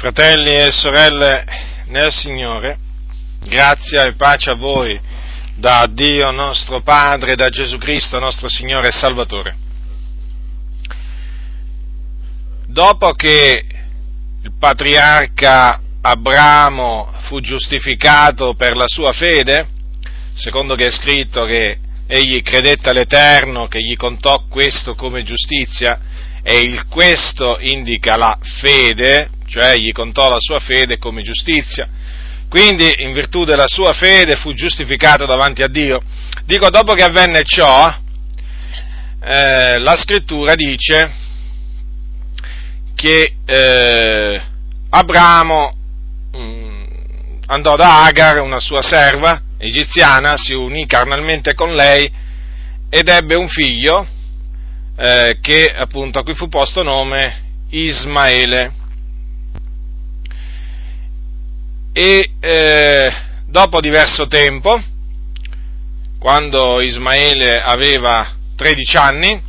Fratelli e sorelle nel Signore, grazia e pace a voi da Dio nostro Padre, da Gesù Cristo nostro Signore e Salvatore. Dopo che il patriarca Abramo fu giustificato per la sua fede, secondo che è scritto che egli credette all'Eterno, che gli contò questo come giustizia, e il questo indica la fede, cioè gli contò la sua fede come giustizia. Quindi, in virtù della sua fede, fu giustificato davanti a Dio. Dico, dopo che avvenne ciò, eh, la scrittura dice che eh, Abramo mh, mm, andò da Agar, una sua serva egiziana, si unì carnalmente con lei ed ebbe un figlio eh, che appunto a cui fu posto nome Ismaele. E eh, dopo diverso tempo, quando Ismaele aveva 13 anni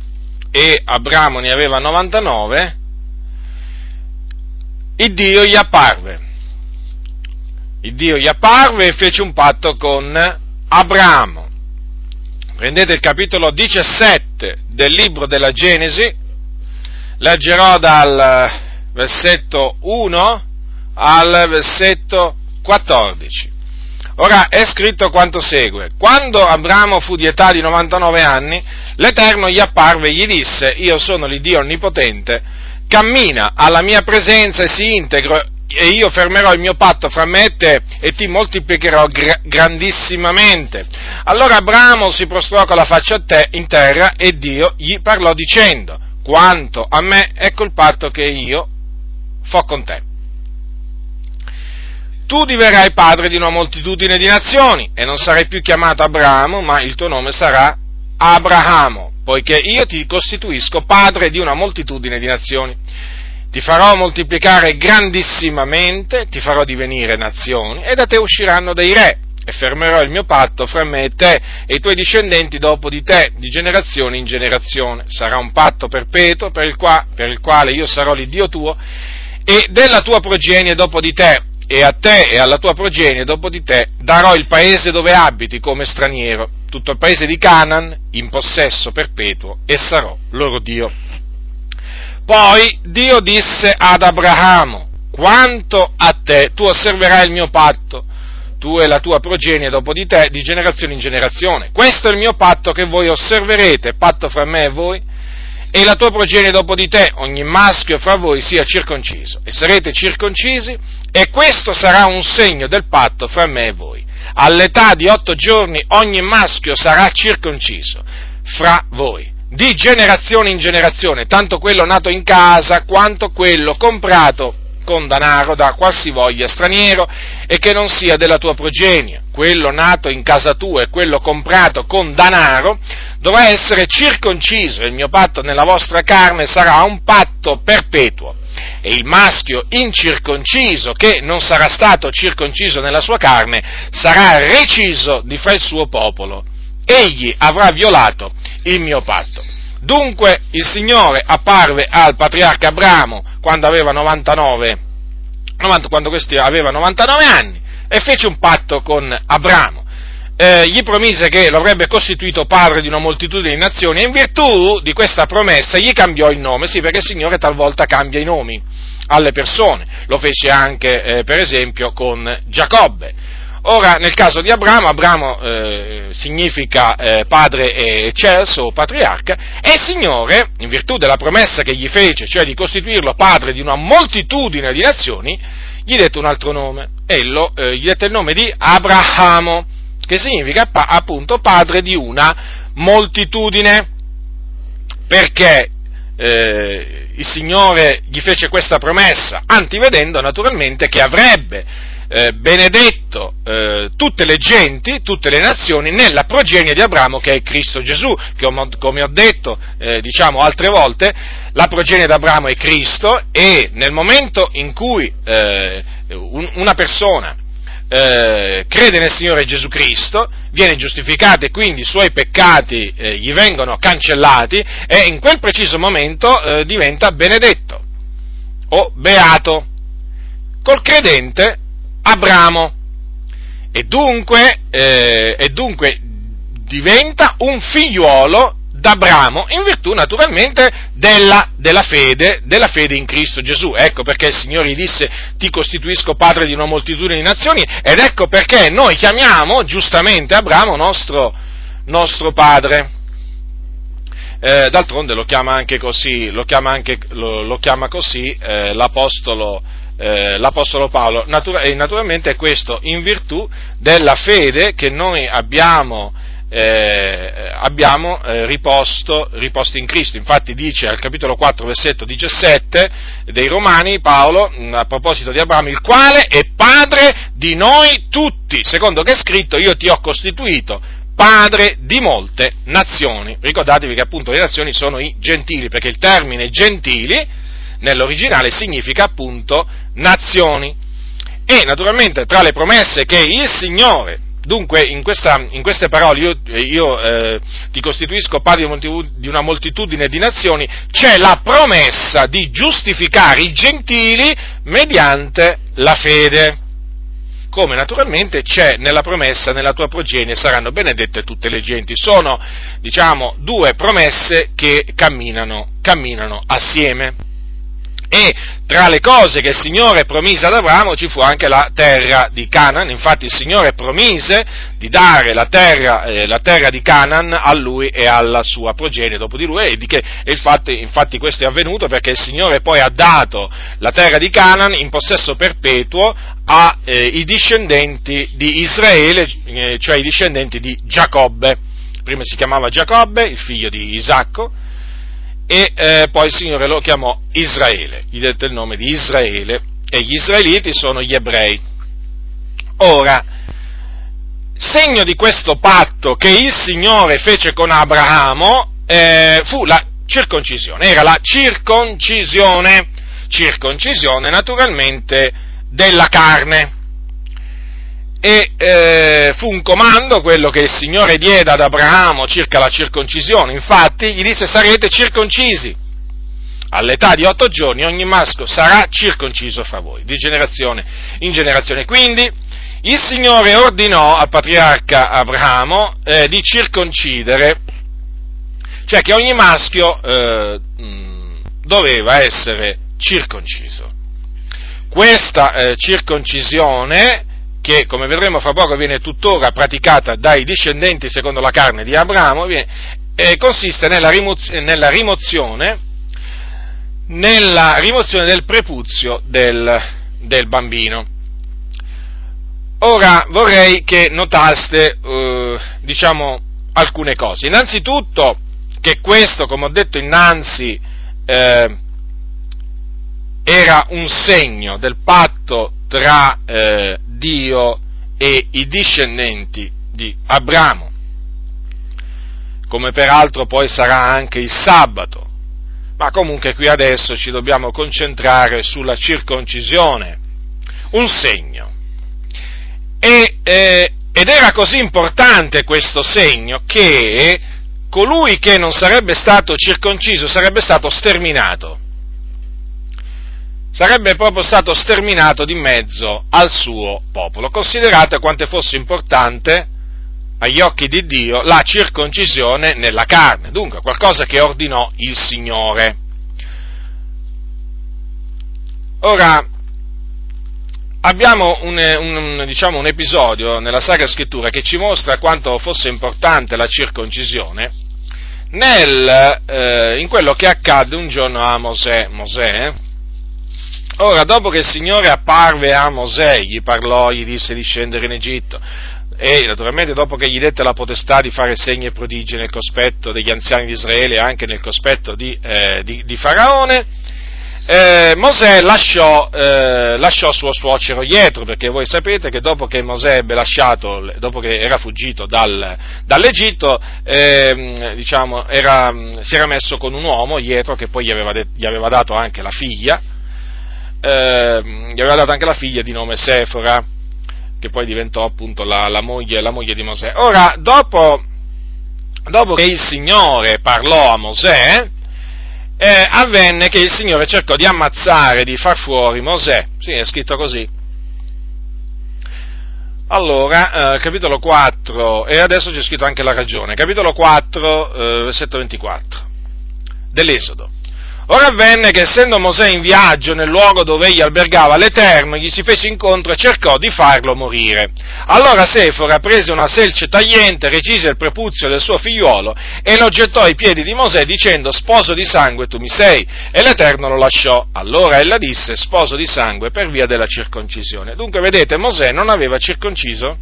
e Abramo ne aveva 99, il Dio gli apparve. Il Dio gli apparve e fece un patto con Abramo prendete il capitolo 17 del libro della Genesi, leggerò dal versetto 1 al versetto 14. Ora è scritto quanto segue. Quando Abramo fu di età di 99 anni, l'Eterno gli apparve e gli disse, io sono l'Iddio Onnipotente, cammina alla mia presenza e si integro e io fermerò il mio patto fra me e te e ti moltiplicherò gra- grandissimamente. Allora Abramo si prostrò con la faccia a te in terra e Dio gli parlò dicendo, quanto a me ecco il patto che io fo con te. Tu diverrai padre di una moltitudine di nazioni e non sarai più chiamato Abramo, ma il tuo nome sarà Abramo, poiché io ti costituisco padre di una moltitudine di nazioni ti farò moltiplicare grandissimamente, ti farò divenire nazioni, e da te usciranno dei re, e fermerò il mio patto fra me e te e i tuoi discendenti dopo di te, di generazione in generazione. Sarà un patto perpetuo per il, qua, per il quale io sarò l'Iddio tuo, e della tua progenie dopo di te, e a te e alla tua progenie dopo di te darò il paese dove abiti come straniero, tutto il paese di Canaan, in possesso perpetuo, e sarò loro Dio. Poi Dio disse ad Abramo, quanto a te tu osserverai il mio patto, tu e la tua progenie dopo di te, di generazione in generazione. Questo è il mio patto che voi osserverete, patto fra me e voi, e la tua progenie dopo di te, ogni maschio fra voi sia circonciso, e sarete circoncisi, e questo sarà un segno del patto fra me e voi. All'età di otto giorni ogni maschio sarà circonciso fra voi di generazione in generazione, tanto quello nato in casa quanto quello comprato con danaro da qualsivoglia straniero e che non sia della tua progenie. Quello nato in casa tua e quello comprato con danaro dovrà essere circonciso il mio patto nella vostra carne sarà un patto perpetuo. E il maschio incirconciso che non sarà stato circonciso nella sua carne sarà reciso di fra il suo popolo egli avrà violato il mio patto. Dunque il Signore apparve al patriarca Abramo quando aveva 99, quando questi aveva 99 anni e fece un patto con Abramo. Eh, gli promise che lo avrebbe costituito padre di una moltitudine di nazioni e in virtù di questa promessa gli cambiò il nome, sì perché il Signore talvolta cambia i nomi alle persone, lo fece anche eh, per esempio con Giacobbe. Ora, nel caso di Abramo, Abramo eh, significa eh, padre eccelso o patriarca, e Signore, in virtù della promessa che gli fece, cioè di costituirlo padre di una moltitudine di nazioni, gli dette un altro nome, Ello, eh, gli dette il nome di Abramo, che significa appunto padre di una moltitudine, perché eh, il Signore gli fece questa promessa, antivedendo naturalmente che avrebbe eh, benedetto eh, tutte le genti, tutte le nazioni nella progenie di Abramo che è Cristo Gesù, che come ho detto eh, diciamo altre volte, la progenie di Abramo è Cristo e nel momento in cui eh, un, una persona eh, crede nel Signore Gesù Cristo, viene giustificato e quindi i suoi peccati eh, gli vengono cancellati e in quel preciso momento diventa benedetto o beato. Col credente Abramo. E dunque, eh, e dunque diventa un figliuolo d'Abramo in virtù naturalmente della, della, fede, della fede in Cristo Gesù. Ecco perché il Signore gli disse ti costituisco padre di una moltitudine di nazioni ed ecco perché noi chiamiamo giustamente Abramo nostro, nostro padre. Eh, d'altronde lo chiama anche così, lo chiama, anche, lo, lo chiama così eh, l'Apostolo, eh, l'Apostolo Paolo. Natura- e naturalmente questo in virtù della fede che noi abbiamo eh, abbiamo eh, riposto, riposto, in Cristo. Infatti dice al capitolo 4, versetto 17 dei Romani, Paolo, a proposito di Abramo, il quale è padre di noi tutti, secondo che è scritto, io ti ho costituito padre di molte nazioni. Ricordatevi che appunto le nazioni sono i gentili, perché il termine gentili nell'originale significa appunto nazioni. E naturalmente tra le promesse che il Signore Dunque, in, questa, in, queste parole, io, io eh, ti costituisco padre di una moltitudine di nazioni, c'è la promessa di giustificare i gentili mediante la fede. Come naturalmente c'è nella promessa, nella tua progenie saranno benedette tutte le genti. Sono, diciamo, due promesse che camminano, camminano assieme e tra le cose che il Signore promise ad Abramo ci fu anche la terra di Canaan, infatti il Signore promise di dare la terra, eh, la terra di Canaan a lui e alla sua progenie dopo di lui e, di che, e infatti, infatti, questo è avvenuto perché il Signore poi ha dato la terra di Canaan in possesso perpetuo ai eh, discendenti di Israele, eh, cioè i discendenti di Giacobbe. Prima si chiamava Giacobbe, il figlio di Isacco, e eh, poi il Signore lo chiamò Israele, gli dette il nome di Israele. E gli israeliti sono gli ebrei. Ora, segno di questo patto che il Signore fece con Abramo eh, fu la circoncisione, era la circoncisione, circoncisione naturalmente della carne e eh, fu un comando quello che il Signore diede ad Abramo circa la circoncisione, infatti gli disse sarete circoncisi. All'età di otto giorni ogni maschio sarà circonciso fra voi, di generazione in generazione. Quindi il Signore ordinò al patriarca Abramo eh, di circoncidere, cioè che ogni maschio eh, doveva essere circonciso. Questa eh, circoncisione che come vedremo fra poco viene tuttora praticata dai discendenti secondo la carne di Abramo, eh, consiste nella, rimuz- nella, rimozione, nella, rimozione, del prepuzio del, del, bambino. Ora vorrei che notaste, eh, diciamo, alcune cose. Innanzitutto che questo, come ho detto innanzi, eh, era un segno del patto tra eh, Dio e i discendenti di Abramo, come peraltro poi sarà anche il sabato. Ma comunque qui adesso ci dobbiamo concentrare sulla circoncisione, un segno. E, eh, ed era così importante questo segno che colui che non sarebbe stato circonciso sarebbe stato sterminato sarebbe proprio stato sterminato di mezzo al suo popolo. Considerate quanto fosse importante agli occhi di Dio la circoncisione nella carne, dunque qualcosa che ordinò il Signore. Ora, abbiamo un, un, diciamo, un episodio nella Sacra Scrittura che ci mostra quanto fosse importante la circoncisione nel, eh, in quello che accadde un giorno a Mosè. Mosè Ora, dopo che il Signore apparve a Mosè, gli parlò, gli disse di scendere in Egitto, e naturalmente dopo che gli dette la potestà di fare segni e prodigi nel cospetto degli anziani di Israele e anche nel cospetto di, eh, di, di Faraone, eh, Mosè lasciò, eh, lasciò, suo suocero Ietro, perché voi sapete che dopo che Mosè ebbe lasciato, dopo che era fuggito dal, dall'Egitto, eh, diciamo, era, si era messo con un uomo, Ietro, che poi gli aveva, de- gli aveva dato anche la figlia, eh, gli aveva dato anche la figlia di nome Sefora, che poi diventò appunto la, la, moglie, la moglie, di Mosè. Ora, dopo, dopo, che il Signore parlò a Mosè, eh, avvenne che il Signore cercò di ammazzare, di far fuori Mosè. Sì, è scritto così. Allora, eh, capitolo 4, e adesso c'è scritto anche la ragione, capitolo 4, eh, versetto 24, dell'Esodo. Ora avvenne che essendo Mosè in viaggio nel luogo dove egli albergava l'Eterno, gli si fece incontro e cercò di farlo morire. Allora Sefora prese una selce tagliente, recise il prepuzio del suo figliuolo e lo gettò ai piedi di Mosè dicendo sposo di sangue tu mi sei. E l'Eterno lo lasciò. Allora ella disse sposo di sangue per via della circoncisione. Dunque vedete Mosè non aveva circonciso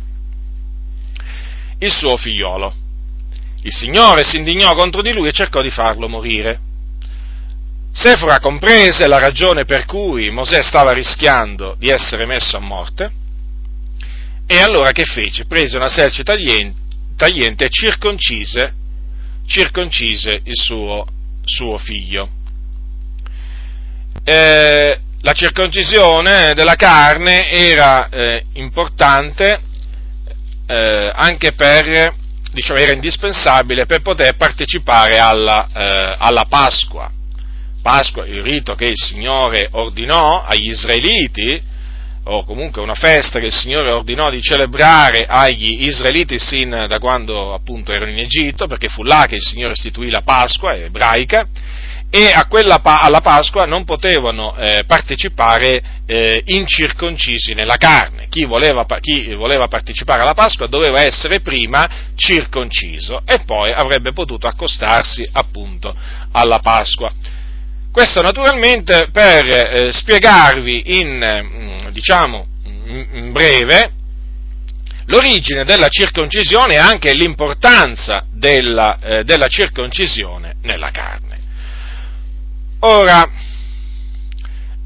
il suo figliolo. Il Signore si indignò contro di lui e cercò di farlo morire. Sefora comprese la ragione per cui Mosè stava rischiando di essere messo a morte e allora che fece? Prese una selce tagliente, e circoncise, circoncise il suo, suo figlio. Eh, la circoncisione della carne era eh, importante eh, anche per, diciamo, era indispensabile per poter partecipare alla, eh, alla Pasqua Pasqua, il rito che il Signore ordinò agli israeliti, o comunque una festa che il Signore ordinò di celebrare agli israeliti sin da quando appunto erano in Egitto, perché fu là che il Signore istituì la Pasqua ebraica, e quella, alla Pasqua non potevano eh, partecipare eh, incirconcisi nella carne. Chi voleva, chi voleva, partecipare alla Pasqua doveva essere prima circonciso e poi avrebbe potuto accostarsi appunto alla Pasqua. Questo naturalmente per eh, spiegarvi in, mm, diciamo, in breve l'origine della circoncisione e anche l'importanza della, eh, della circoncisione nella carne. Ora,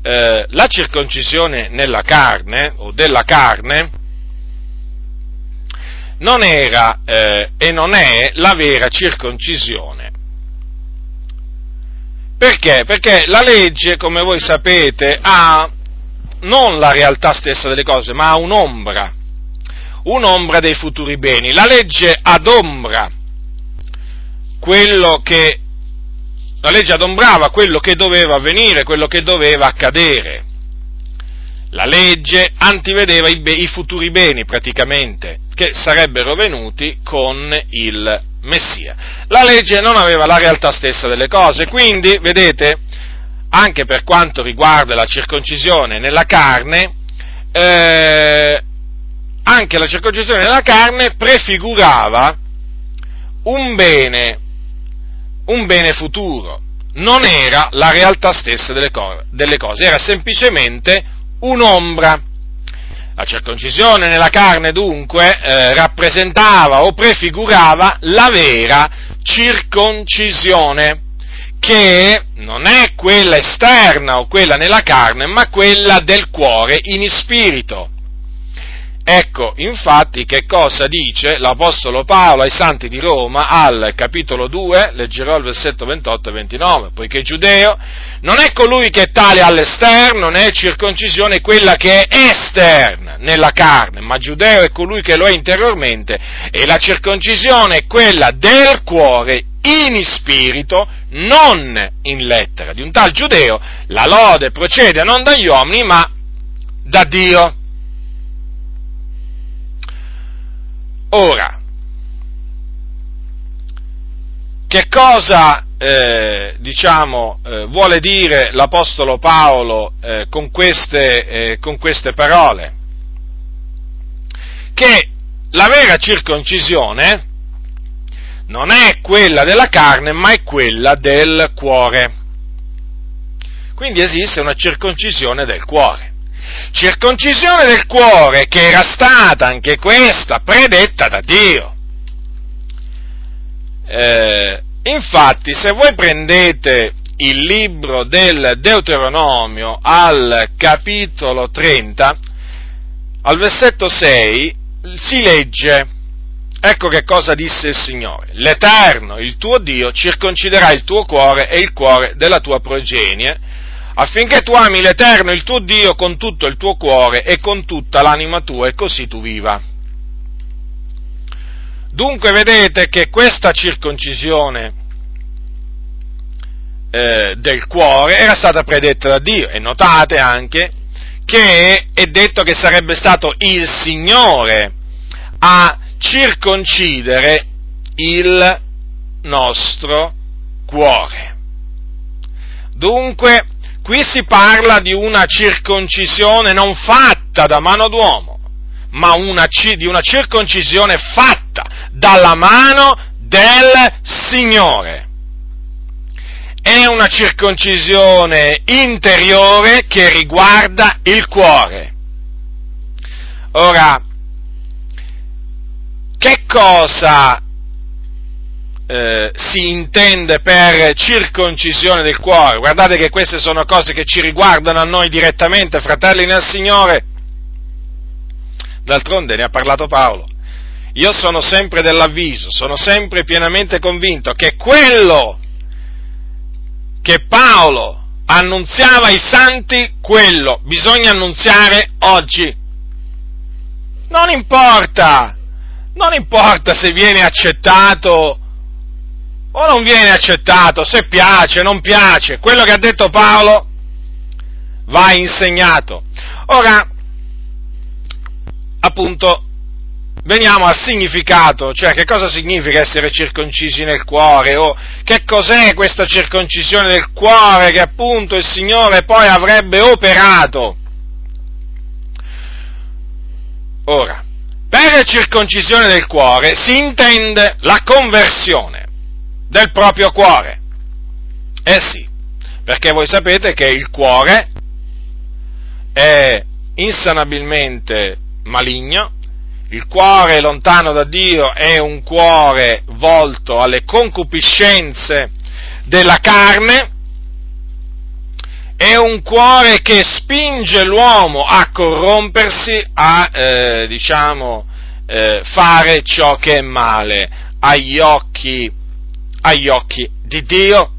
eh, la circoncisione nella carne o della carne non era eh, e non è la vera circoncisione perché? Perché la legge, come voi sapete, ha non la realtà stessa delle cose, ma ha un'ombra, un'ombra dei futuri beni. La legge adombra quello che, la legge adombrava quello che doveva avvenire, quello che doveva accadere. La legge antivedeva i, i futuri beni praticamente, che sarebbero venuti con il Messia. La legge non aveva la realtà stessa delle cose, quindi, vedete, anche per quanto riguarda la circoncisione nella carne, eh, anche la circoncisione nella carne prefigurava un bene, un bene futuro, non era la realtà stessa delle, co- delle cose, era semplicemente un'ombra. La circoncisione nella carne dunque eh, rappresentava o prefigurava la vera circoncisione, che non è quella esterna o quella nella carne, ma quella del cuore in spirito. Ecco, infatti, che cosa dice l'Apostolo Paolo ai Santi di Roma al capitolo 2, leggerò il versetto 28 e 29, poiché giudeo non è colui che è tale all'esterno, né circoncisione quella che è esterna nella carne, ma giudeo è colui che lo è interiormente, e la circoncisione è quella del cuore in spirito, non in lettera. Di un tal giudeo la lode procede non dagli uomini, ma da Dio. Ora, che cosa eh, diciamo, eh, vuole dire l'Apostolo Paolo eh, con, queste, eh, con queste parole? Che la vera circoncisione non è quella della carne, ma è quella del cuore. Quindi esiste una circoncisione del cuore circoncisione del cuore che era stata anche questa predetta da Dio. Eh, infatti, se voi prendete il libro del Deuteronomio al capitolo 30, al versetto 6, si legge, ecco che cosa disse il Signore, l'Eterno, il tuo Dio, circonciderà il tuo cuore e il cuore della tua progenie, affinché tu ami l'Eterno, il tuo Dio, con tutto il tuo cuore e con tutta l'anima tua, e così tu viva. Dunque vedete che questa circoncisione eh, del cuore era stata predetta da Dio e notate anche che è detto che sarebbe stato il Signore a circoncidere il nostro cuore. Dunque, qui si parla di una circoncisione non fatta da mano d'uomo, ma una, di una circoncisione fatta dalla mano del Signore. È una circoncisione interiore che riguarda il cuore. Ora, che cosa eh, si intende per circoncisione del cuore. Guardate che queste sono cose che ci riguardano a noi direttamente, fratelli nel Signore. D'altronde ne ha parlato Paolo. Io sono sempre dell'avviso, sono sempre pienamente convinto che quello che Paolo annunziava ai santi, quello bisogna annunziare oggi. Non importa, non importa se viene accettato o non viene accettato, se piace, non piace, quello che ha detto Paolo va insegnato. Ora, appunto, veniamo al significato, cioè che cosa significa essere circoncisi nel cuore o che cos'è questa circoncisione del cuore che appunto il Signore poi avrebbe operato. Ora, per circoncisione del cuore si intende la conversione del proprio cuore. Eh sì, perché voi sapete che il cuore è insanabilmente maligno, il cuore lontano da Dio è un cuore volto alle concupiscenze della carne, è un cuore che spinge l'uomo a corrompersi, a eh, diciamo eh, fare ciò che è male agli occhi agli occhi di Dio.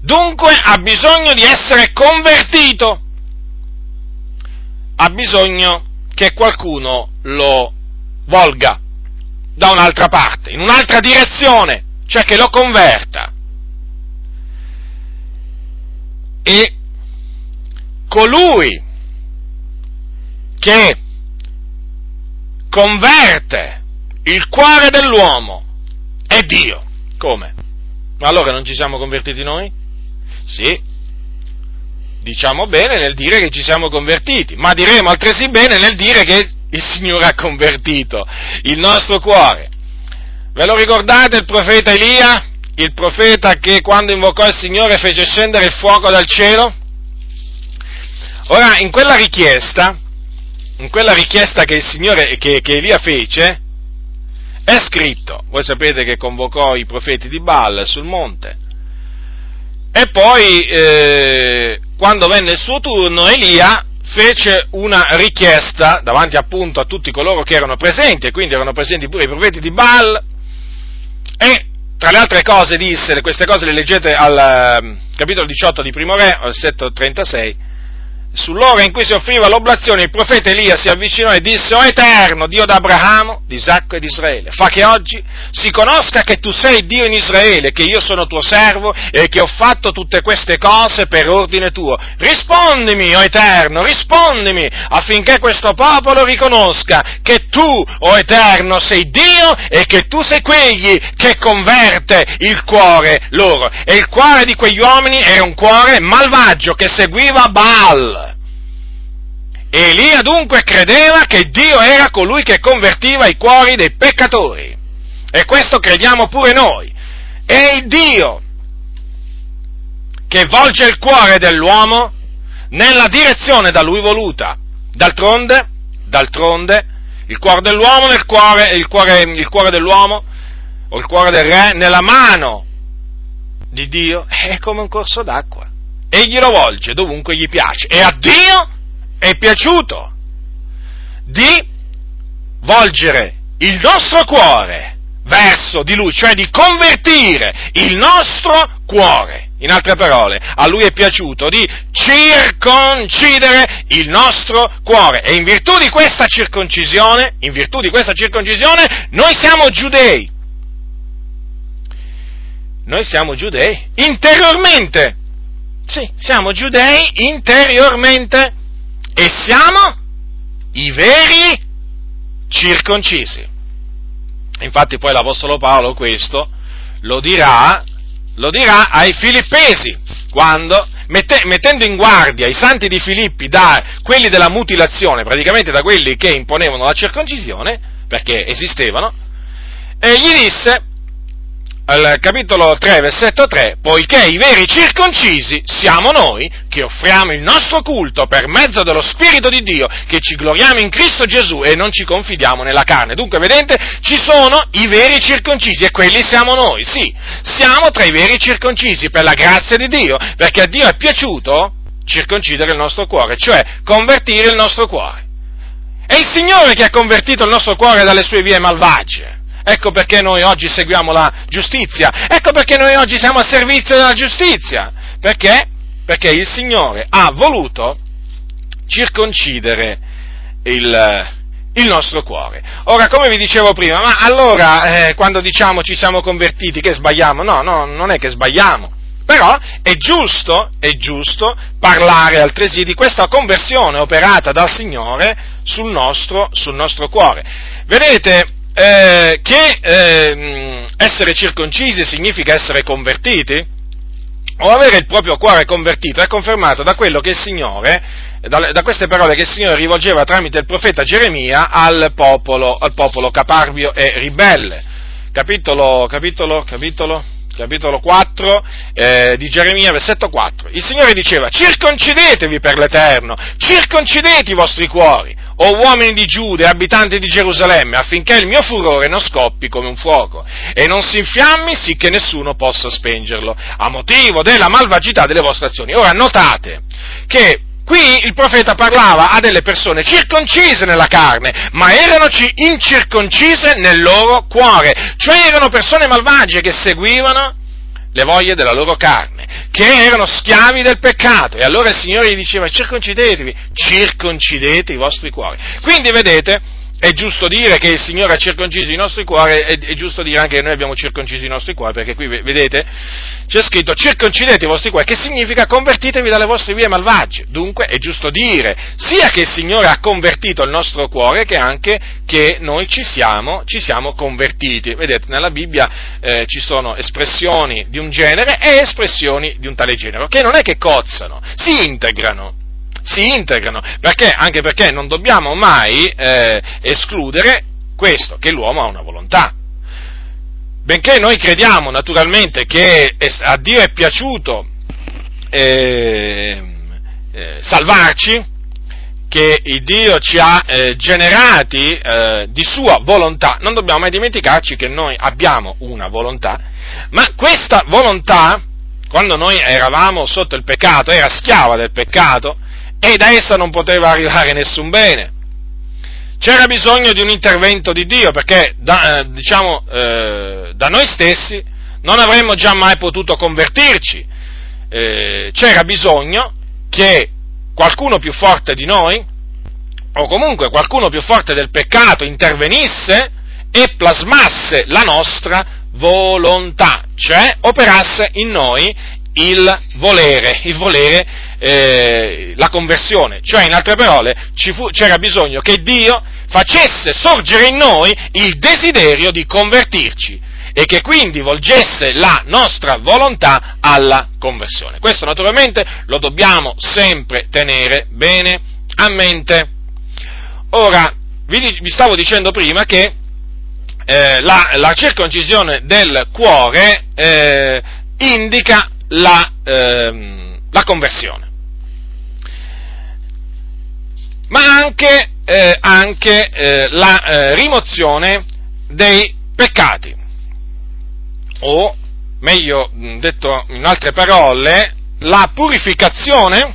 Dunque ha bisogno di essere convertito, ha bisogno che qualcuno lo volga da un'altra parte, in un'altra direzione, cioè che lo converta. E colui che converte il cuore dell'uomo è Dio. Come? Ma allora non ci siamo convertiti noi? Sì, diciamo bene nel dire che ci siamo convertiti, ma diremo altresì bene nel dire che il Signore ha convertito il nostro cuore. Ve lo ricordate il profeta Elia? Il profeta che quando invocò il Signore fece scendere il fuoco dal cielo? Ora, in quella richiesta, in quella richiesta che, Signore, che, che Elia fece, è scritto, voi sapete che convocò i profeti di Baal sul monte, e poi, eh, quando venne il suo turno, Elia fece una richiesta davanti appunto a tutti coloro che erano presenti, e quindi erano presenti pure i profeti di Baal, e tra le altre cose disse, queste cose le leggete al eh, capitolo 18 di Primo Re, versetto 36, sull'ora in cui si offriva l'oblazione, il profeta Elia si avvicinò e disse, O Eterno, Dio d'Abramo, di Isacco e di Israele, fa che oggi si conosca che tu sei Dio in Israele, che io sono tuo servo e che ho fatto tutte queste cose per ordine tuo. Rispondimi, o Eterno, rispondimi, affinché questo popolo riconosca che tu, o Eterno, sei Dio e che tu sei quegli che converte il cuore loro. E il cuore di quegli uomini era un cuore malvagio che seguiva Baal. Elia dunque credeva che Dio era colui che convertiva i cuori dei peccatori. E questo crediamo pure noi. È il Dio che volge il cuore dell'uomo nella direzione da lui voluta. D'altronde, d'altronde, il cuore dell'uomo nel cuore, il cuore, il cuore dell'uomo o il cuore del re nella mano di Dio è come un corso d'acqua. Egli lo volge dovunque gli piace. E a Dio è piaciuto di volgere il nostro cuore verso di Lui, cioè di convertire il nostro cuore. In altre parole, a Lui è piaciuto di circoncidere il nostro cuore. E in virtù di questa circoncisione, in virtù di questa circoncisione, noi siamo giudei. noi siamo giudei interiormente. Sì, siamo giudei interiormente e siamo i veri circoncisi. Infatti poi l'Apostolo Paolo questo lo dirà, lo dirà ai filippesi, quando, mette, mettendo in guardia i santi di Filippi da quelli della mutilazione, praticamente da quelli che imponevano la circoncisione, perché esistevano, e gli disse, al capitolo 3, versetto 3, poiché i veri circoncisi siamo noi che offriamo il nostro culto per mezzo dello Spirito di Dio, che ci gloriamo in Cristo Gesù e non ci confidiamo nella carne. Dunque, vedete, ci sono i veri circoncisi e quelli siamo noi, sì, siamo tra i veri circoncisi per la grazia di Dio, perché a Dio è piaciuto circoncidere il nostro cuore, cioè convertire il nostro cuore. È il Signore che ha convertito il nostro cuore dalle sue vie malvagie. Ecco perché noi oggi seguiamo la giustizia, ecco perché noi oggi siamo a servizio della giustizia. Perché? Perché il Signore ha voluto circoncidere il, il nostro cuore. Ora, come vi dicevo prima, ma allora eh, quando diciamo ci siamo convertiti che sbagliamo? No, no, non è che sbagliamo. Però è giusto, è giusto parlare altresì di questa conversione operata dal Signore sul nostro, sul nostro cuore. Vedete, eh, che eh, essere circoncisi significa essere convertiti, o avere il proprio cuore convertito, è confermato da quello che il Signore, da, queste parole che il Signore rivolgeva tramite il profeta Geremia al popolo, al popolo caparbio e ribelle. Capitolo, capitolo, capitolo, capitolo 4 eh, di Geremia, versetto 4. Il Signore diceva, circoncidetevi per l'Eterno, circoncidete i vostri cuori, o uomini di Giuda abitanti di Gerusalemme, affinché il mio furore non scoppi come un fuoco e non si infiammi sì che nessuno possa spengerlo, a motivo della malvagità delle vostre azioni. Ora notate che Qui il profeta parlava a delle persone circoncise nella carne, ma erano incirconcise nel loro cuore, cioè erano persone malvagie che seguivano le voglie della loro carne, che erano schiavi del peccato. E allora il Signore gli diceva circoncidetevi, circoncidete i vostri cuori. Quindi vedete, è giusto dire che il Signore ha circonciso i nostri cuori, è, è, giusto dire anche che noi abbiamo circonciso i nostri cuori, perché qui vedete c'è scritto circoncidete i vostri cuori, che significa convertitevi dalle vostre vie malvagie. Dunque è giusto dire sia che il Signore ha convertito il nostro cuore, che anche che noi ci siamo, ci siamo convertiti. Vedete, nella Bibbia eh, ci sono espressioni di un genere e espressioni di un tale genere, che non è che cozzano, si integrano si integrano, perché, anche perché non dobbiamo mai eh, escludere questo, che l'uomo ha una volontà. Benché noi crediamo naturalmente che a Dio è piaciuto eh, eh, salvarci, che Dio ci ha eh, generati eh, di sua volontà, non dobbiamo mai dimenticarci che noi abbiamo una volontà, ma questa volontà, quando noi eravamo sotto il peccato, era schiava del peccato, e da essa non poteva arrivare nessun bene. C'era bisogno di un intervento di Dio perché da, eh, diciamo, eh, da noi stessi non avremmo già mai potuto convertirci. Eh, c'era bisogno che qualcuno più forte di noi, o comunque qualcuno più forte del peccato, intervenisse e plasmasse la nostra volontà, cioè operasse in noi il volere, il volere, eh, la conversione. Cioè, in altre parole, fu, c'era bisogno che Dio facesse sorgere in noi il desiderio di convertirci e che quindi volgesse la nostra volontà alla conversione. Questo naturalmente lo dobbiamo sempre tenere bene a mente. Ora, vi, vi stavo dicendo prima che eh, la, la, circoncisione del cuore eh, indica la, ehm, la conversione. Ma anche, eh, anche eh, la eh, rimozione dei peccati, o meglio detto in altre parole, la purificazione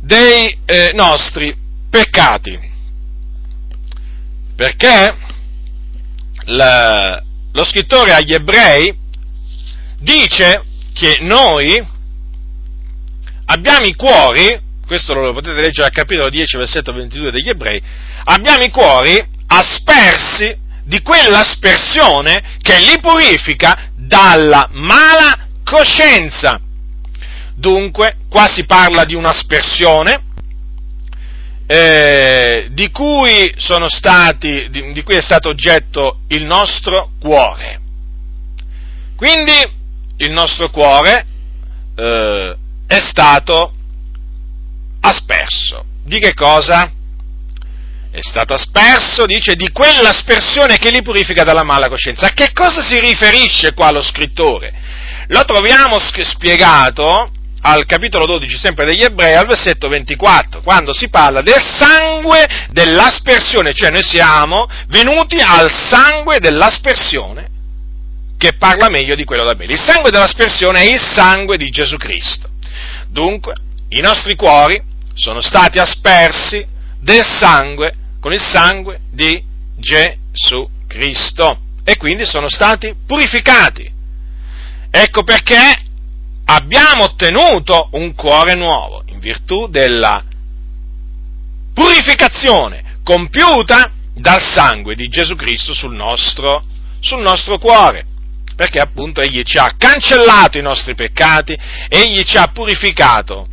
dei eh, nostri peccati. Perché la, lo scrittore agli ebrei dice che noi abbiamo i cuori, questo lo potete leggere al capitolo 10, versetto 22 degli ebrei, abbiamo i cuori aspersi di quell'aspersione che li purifica dalla mala coscienza. Dunque, qua si parla di un'aspersione eh, di, cui stati, di, di cui è stato oggetto il nostro cuore. Quindi il nostro cuore eh, è stato asperso. Di che cosa? È stato asperso, dice, di quell'aspersione che li purifica dalla mala coscienza. A che cosa si riferisce qua lo scrittore? Lo troviamo spiegato al capitolo 12 sempre degli ebrei, al versetto 24, quando si parla del sangue dell'aspersione, cioè noi siamo venuti al sangue dell'aspersione che parla meglio di quello d'Abele. Il sangue dell'aspersione è il sangue di Gesù Cristo. Dunque, i nostri cuori sono stati aspersi del sangue, con il sangue di Gesù Cristo e quindi sono stati purificati. Ecco perché abbiamo ottenuto un cuore nuovo, in virtù della purificazione compiuta dal sangue di Gesù Cristo sul nostro, sul nostro cuore, perché appunto Egli ci ha cancellato i nostri peccati, Egli ci ha purificato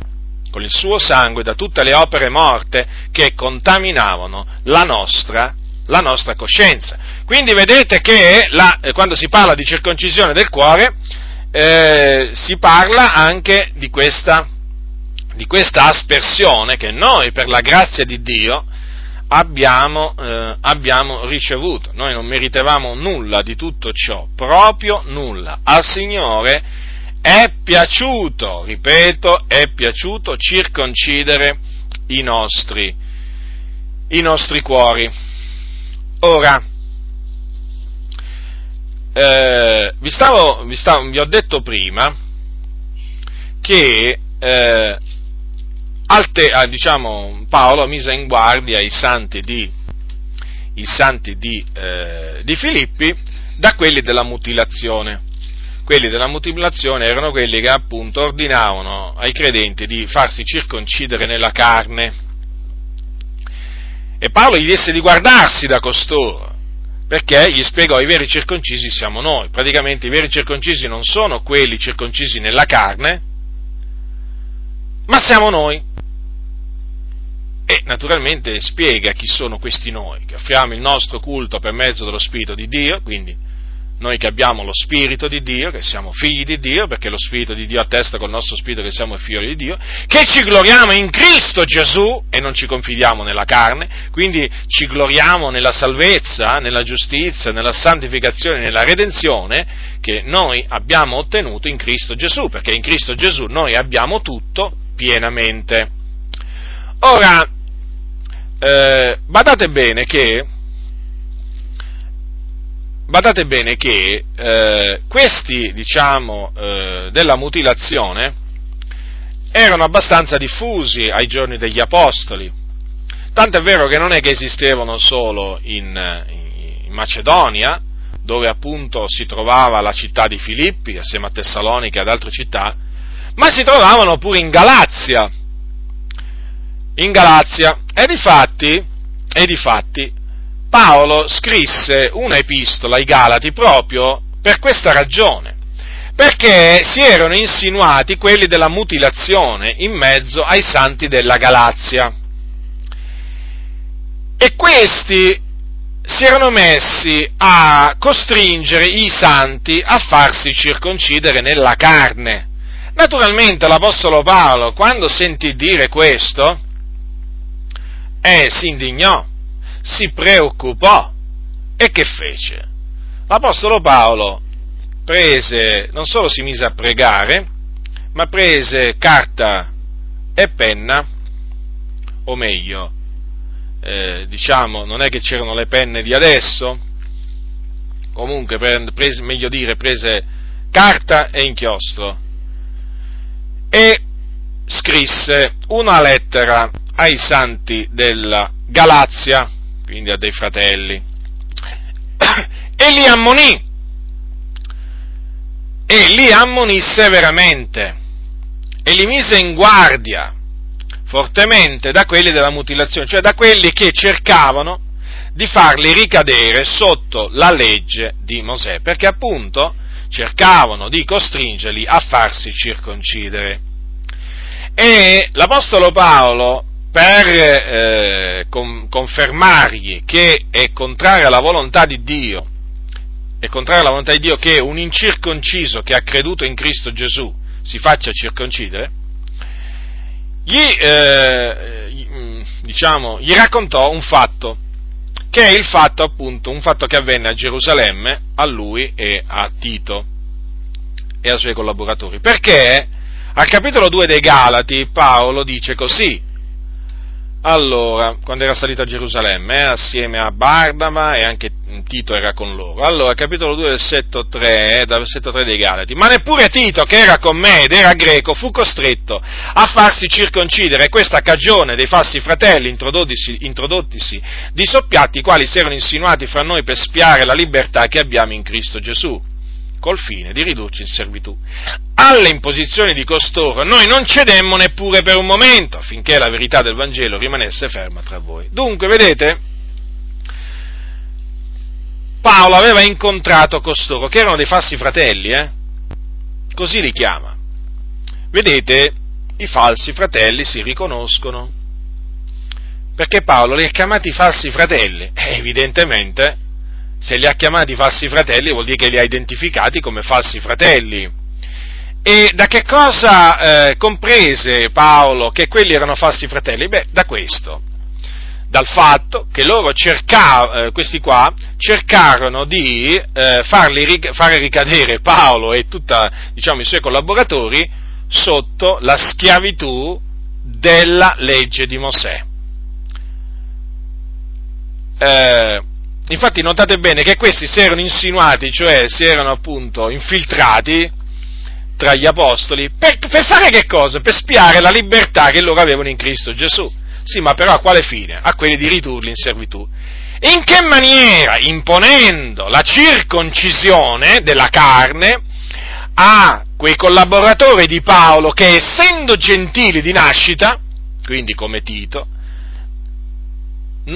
con il suo sangue da tutte le opere morte che contaminavano la nostra, la nostra coscienza. Quindi vedete che la, quando si parla di circoncisione del cuore, eh, si parla anche di questa, di questa, aspersione che noi, per la grazia di Dio, abbiamo, eh, abbiamo ricevuto. Noi non meritevamo nulla di tutto ciò, proprio nulla. Al Signore è piaciuto, ripeto, è piaciuto circoncidere i nostri, i nostri cuori. Ora, eh, vi, stavo, vi, stavo, vi, ho detto prima che eh, alte, ah, diciamo, Paolo mise in guardia i santi di, i santi di, eh, di Filippi da quelli della mutilazione. Quelli della mutilazione erano quelli che appunto ordinavano ai credenti di farsi circoncidere nella carne. E Paolo gli disse di guardarsi da costoro, perché gli spiegò i veri circoncisi siamo noi. Praticamente i veri circoncisi non sono quelli circoncisi nella carne, ma siamo noi. E naturalmente spiega chi sono questi noi, che offriamo il nostro culto per mezzo dello Spirito di Dio, quindi noi che abbiamo lo Spirito di Dio, che siamo figli di Dio, perché lo Spirito di Dio attesta col nostro Spirito che siamo figli di Dio, che ci gloriamo in Cristo Gesù e non ci confidiamo nella carne, quindi ci gloriamo nella salvezza, nella giustizia, nella santificazione, nella redenzione che noi abbiamo ottenuto in Cristo Gesù, perché in Cristo Gesù noi abbiamo tutto pienamente. Ora, eh, badate bene che badate bene che eh, questi, diciamo, eh, della mutilazione erano abbastanza diffusi ai giorni degli Apostoli. Tanto è vero che non è che esistevano solo in, in Macedonia, dove appunto si trovava la città di Filippi, assieme a Tessalonica e ad altre città, ma si trovavano pure in Galazia. In Galazia. E di fatti, e di fatti Paolo scrisse una epistola ai Galati proprio per questa ragione, perché si erano insinuati quelli della mutilazione in mezzo ai santi della Galazia. E questi si erano messi a costringere i santi a farsi circoncidere nella carne. Naturalmente l'Apostolo Paolo, quando sentì dire questo, eh, si indignò si preoccupò. E che fece? L'Apostolo Paolo prese, non solo si mise a pregare, ma prese carta e penna, o meglio, eh, diciamo, non è che c'erano le penne di adesso, comunque, prese, meglio dire, prese carta e inchiostro. E scrisse una lettera ai santi della Galazia, quindi a dei fratelli, e li ammonì, e li ammonì severamente, e li mise in guardia fortemente da quelli della mutilazione, cioè da quelli che cercavano di farli ricadere sotto la legge di Mosè, perché appunto cercavano di costringerli a farsi circoncidere. E l'Apostolo Paolo, per eh, con, confermargli che è contraria alla volontà di Dio, è contraria alla volontà di Dio che un incirconciso che ha creduto in Cristo Gesù si faccia circoncidere, gli, eh, mm, diciamo, gli raccontò un fatto, che è il fatto appunto, un fatto che avvenne a Gerusalemme a lui e a Tito e ai suoi collaboratori. Perché al capitolo 2 dei Galati Paolo dice così, allora, quando era salito a Gerusalemme, eh, assieme a Bardama e anche Tito era con loro. Allora, capitolo 2, versetto 3, eh, dal versetto 3 dei Galati. Ma neppure Tito, che era con me ed era greco, fu costretto a farsi circoncidere, questa cagione dei falsi fratelli introdottisi, introdottisi di soppiatti, i quali si erano insinuati fra noi per spiare la libertà che abbiamo in Cristo Gesù col fine di ridurci in servitù. Alle imposizioni di costoro noi non cedemmo neppure per un momento, affinché la verità del Vangelo rimanesse ferma tra voi. Dunque, vedete, Paolo aveva incontrato costoro, che erano dei falsi fratelli, eh? così li chiama. Vedete, i falsi fratelli si riconoscono, perché Paolo li ha chiamati falsi fratelli, e evidentemente se li ha chiamati falsi fratelli vuol dire che li ha identificati come falsi fratelli. E da che cosa eh, comprese Paolo che quelli erano falsi fratelli? Beh, da questo, dal fatto che loro cercavano, eh, questi qua, cercarono di eh, farli, fare ricadere Paolo e tutti diciamo, i suoi collaboratori sotto la schiavitù della legge di Mosè. Eh, Infatti notate bene che questi si erano insinuati, cioè si erano appunto infiltrati tra gli apostoli, per, per fare che cosa? Per spiare la libertà che loro avevano in Cristo Gesù. Sì, ma però a quale fine? A quelli di ridurli in servitù. In che maniera? Imponendo la circoncisione della carne a quei collaboratori di Paolo che essendo gentili di nascita, quindi come Tito,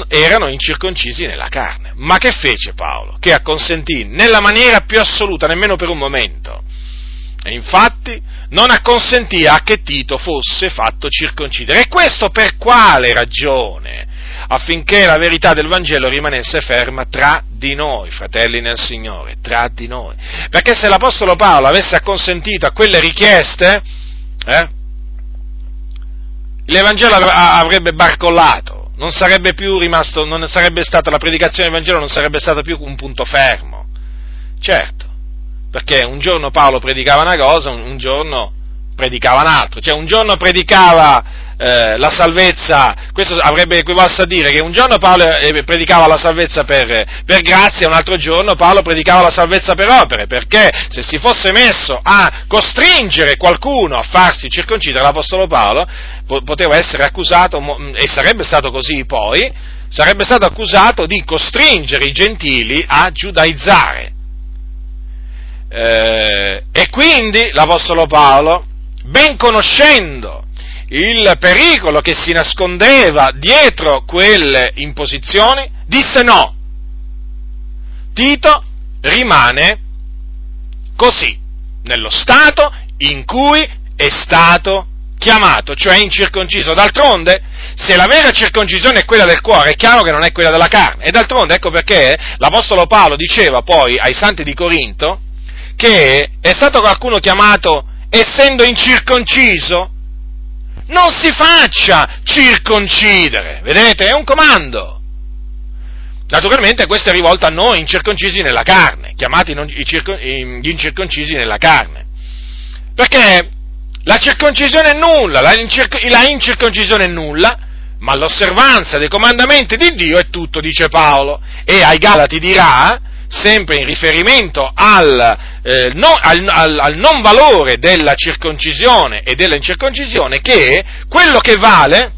erano incirconcisi nella carne. Ma che fece Paolo? Che acconsentì nella maniera più assoluta, nemmeno per un momento. E infatti non acconsentì a che Tito fosse fatto circoncidere. E questo per quale ragione? Affinché la verità del Vangelo rimanesse ferma tra di noi, fratelli nel Signore, tra di noi. Perché se l'Apostolo Paolo avesse acconsentito a quelle richieste, eh, l'Evangelo avrebbe barcollato non sarebbe più rimasto, non sarebbe stata la predicazione del Vangelo, non sarebbe stata più un punto fermo. Certo, perché un giorno Paolo predicava una cosa, un, giorno predicava un altro, cioè un giorno predicava eh, la salvezza, questo avrebbe equivalso a dire che un giorno Paolo eh, predicava la salvezza per, per grazia, un altro giorno Paolo predicava la salvezza per opere, perché se si fosse messo a costringere qualcuno a farsi circoncidere l'Apostolo Paolo, po- poteva essere accusato, e sarebbe stato così poi, sarebbe stato accusato di costringere i gentili a giudaizzare. Eh, e quindi l'Apostolo Paolo, ben conoscendo il pericolo che si nascondeva dietro quelle imposizioni, disse no. Tito rimane così, nello stato in cui è stato chiamato, cioè incirconciso. D'altronde, se la vera circoncisione è quella del cuore, è chiaro che non è quella della carne. E d'altronde, ecco perché l'Apostolo Paolo diceva poi ai santi di Corinto che è stato qualcuno chiamato essendo incirconciso, non si faccia circoncidere, vedete? È un comando. Naturalmente questo è rivolto a noi incirconcisi nella carne, chiamati gli incirconcisi nella carne. Perché la circoncisione è nulla, la, incirconcisione è nulla, ma l'osservanza dei comandamenti di Dio è tutto, dice Paolo. E ai Galati dirà, sempre in riferimento al, eh, no, al, al, al, non valore della circoncisione e della incirconcisione, che quello che vale,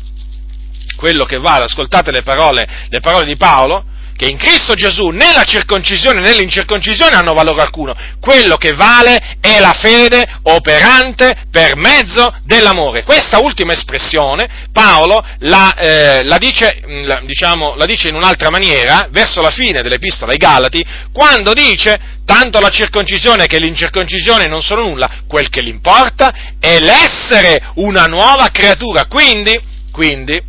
quello che vale, ascoltate le parole, le parole di Paolo, che in Cristo Gesù né la circoncisione né l'incirconcisione hanno valore alcuno. Quello che vale è la fede operante per mezzo dell'amore. Questa ultima espressione Paolo la, eh, la, dice, la, diciamo, la dice in un'altra maniera, verso la fine dell'epistola ai Galati, quando dice tanto la circoncisione che l'incirconcisione non sono nulla, quel che l'importa è l'essere una nuova creatura. Quindi, quindi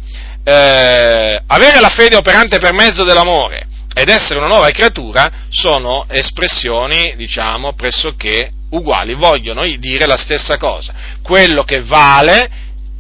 eh, avere la fede operante per mezzo dell'amore ed essere una nuova creatura sono espressioni, diciamo, pressoché uguali, vogliono dire la stessa cosa. Quello che vale,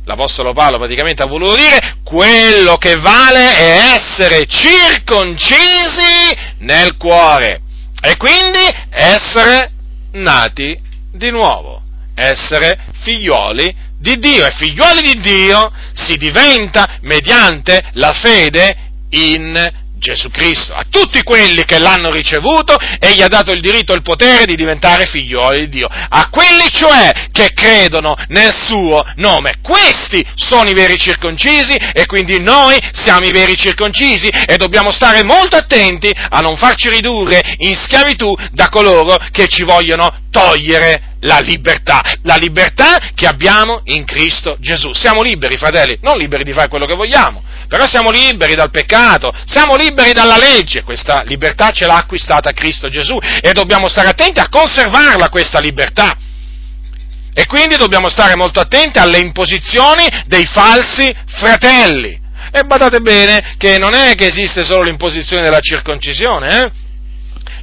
l'Apostolo Paolo praticamente ha voluto dire, quello che vale è essere circoncisi nel cuore e quindi essere nati di nuovo, essere figlioli di Dio e figlioli di Dio si diventa mediante la fede in Gesù Cristo. A tutti quelli che l'hanno ricevuto egli ha dato il diritto e il potere di diventare figlioli di Dio. A quelli cioè che credono nel suo nome. Questi sono i veri circoncisi e quindi noi siamo i veri circoncisi e dobbiamo stare molto attenti a non farci ridurre in schiavitù da coloro che ci vogliono togliere la libertà, la libertà che abbiamo in Cristo Gesù. Siamo liberi, fratelli, non liberi di fare quello che vogliamo, però siamo liberi dal peccato, siamo liberi dalla legge, questa libertà ce l'ha acquistata Cristo Gesù e dobbiamo stare attenti a conservarla questa libertà. E quindi dobbiamo stare molto attenti alle imposizioni dei falsi fratelli. E badate bene che non è che esiste solo l'imposizione della circoncisione, eh?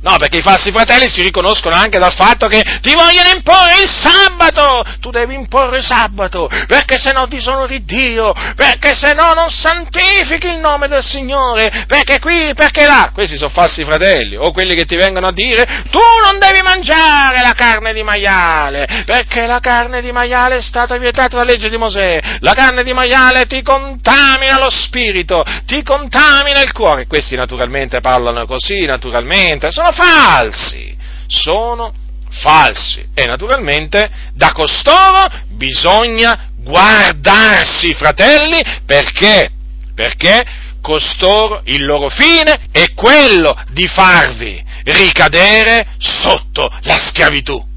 No, perché i falsi fratelli si riconoscono anche dal fatto che ti vogliono imporre il sabato! Tu devi imporre il sabato, perché se no disonori Dio, perché se no non santifichi il nome del Signore, perché qui, perché là. Questi sono falsi fratelli, o quelli che ti vengono a dire tu non devi mangiare la carne di maiale, perché la carne di maiale è stata vietata dalla legge di Mosè. La carne di maiale ti contamina lo spirito, ti contamina il cuore. Questi naturalmente parlano così, naturalmente, sono falsi, sono falsi. E naturalmente da costoro bisogna guardarsi, fratelli, perché? Perché costoro il loro fine è quello di farvi ricadere sotto la schiavitù.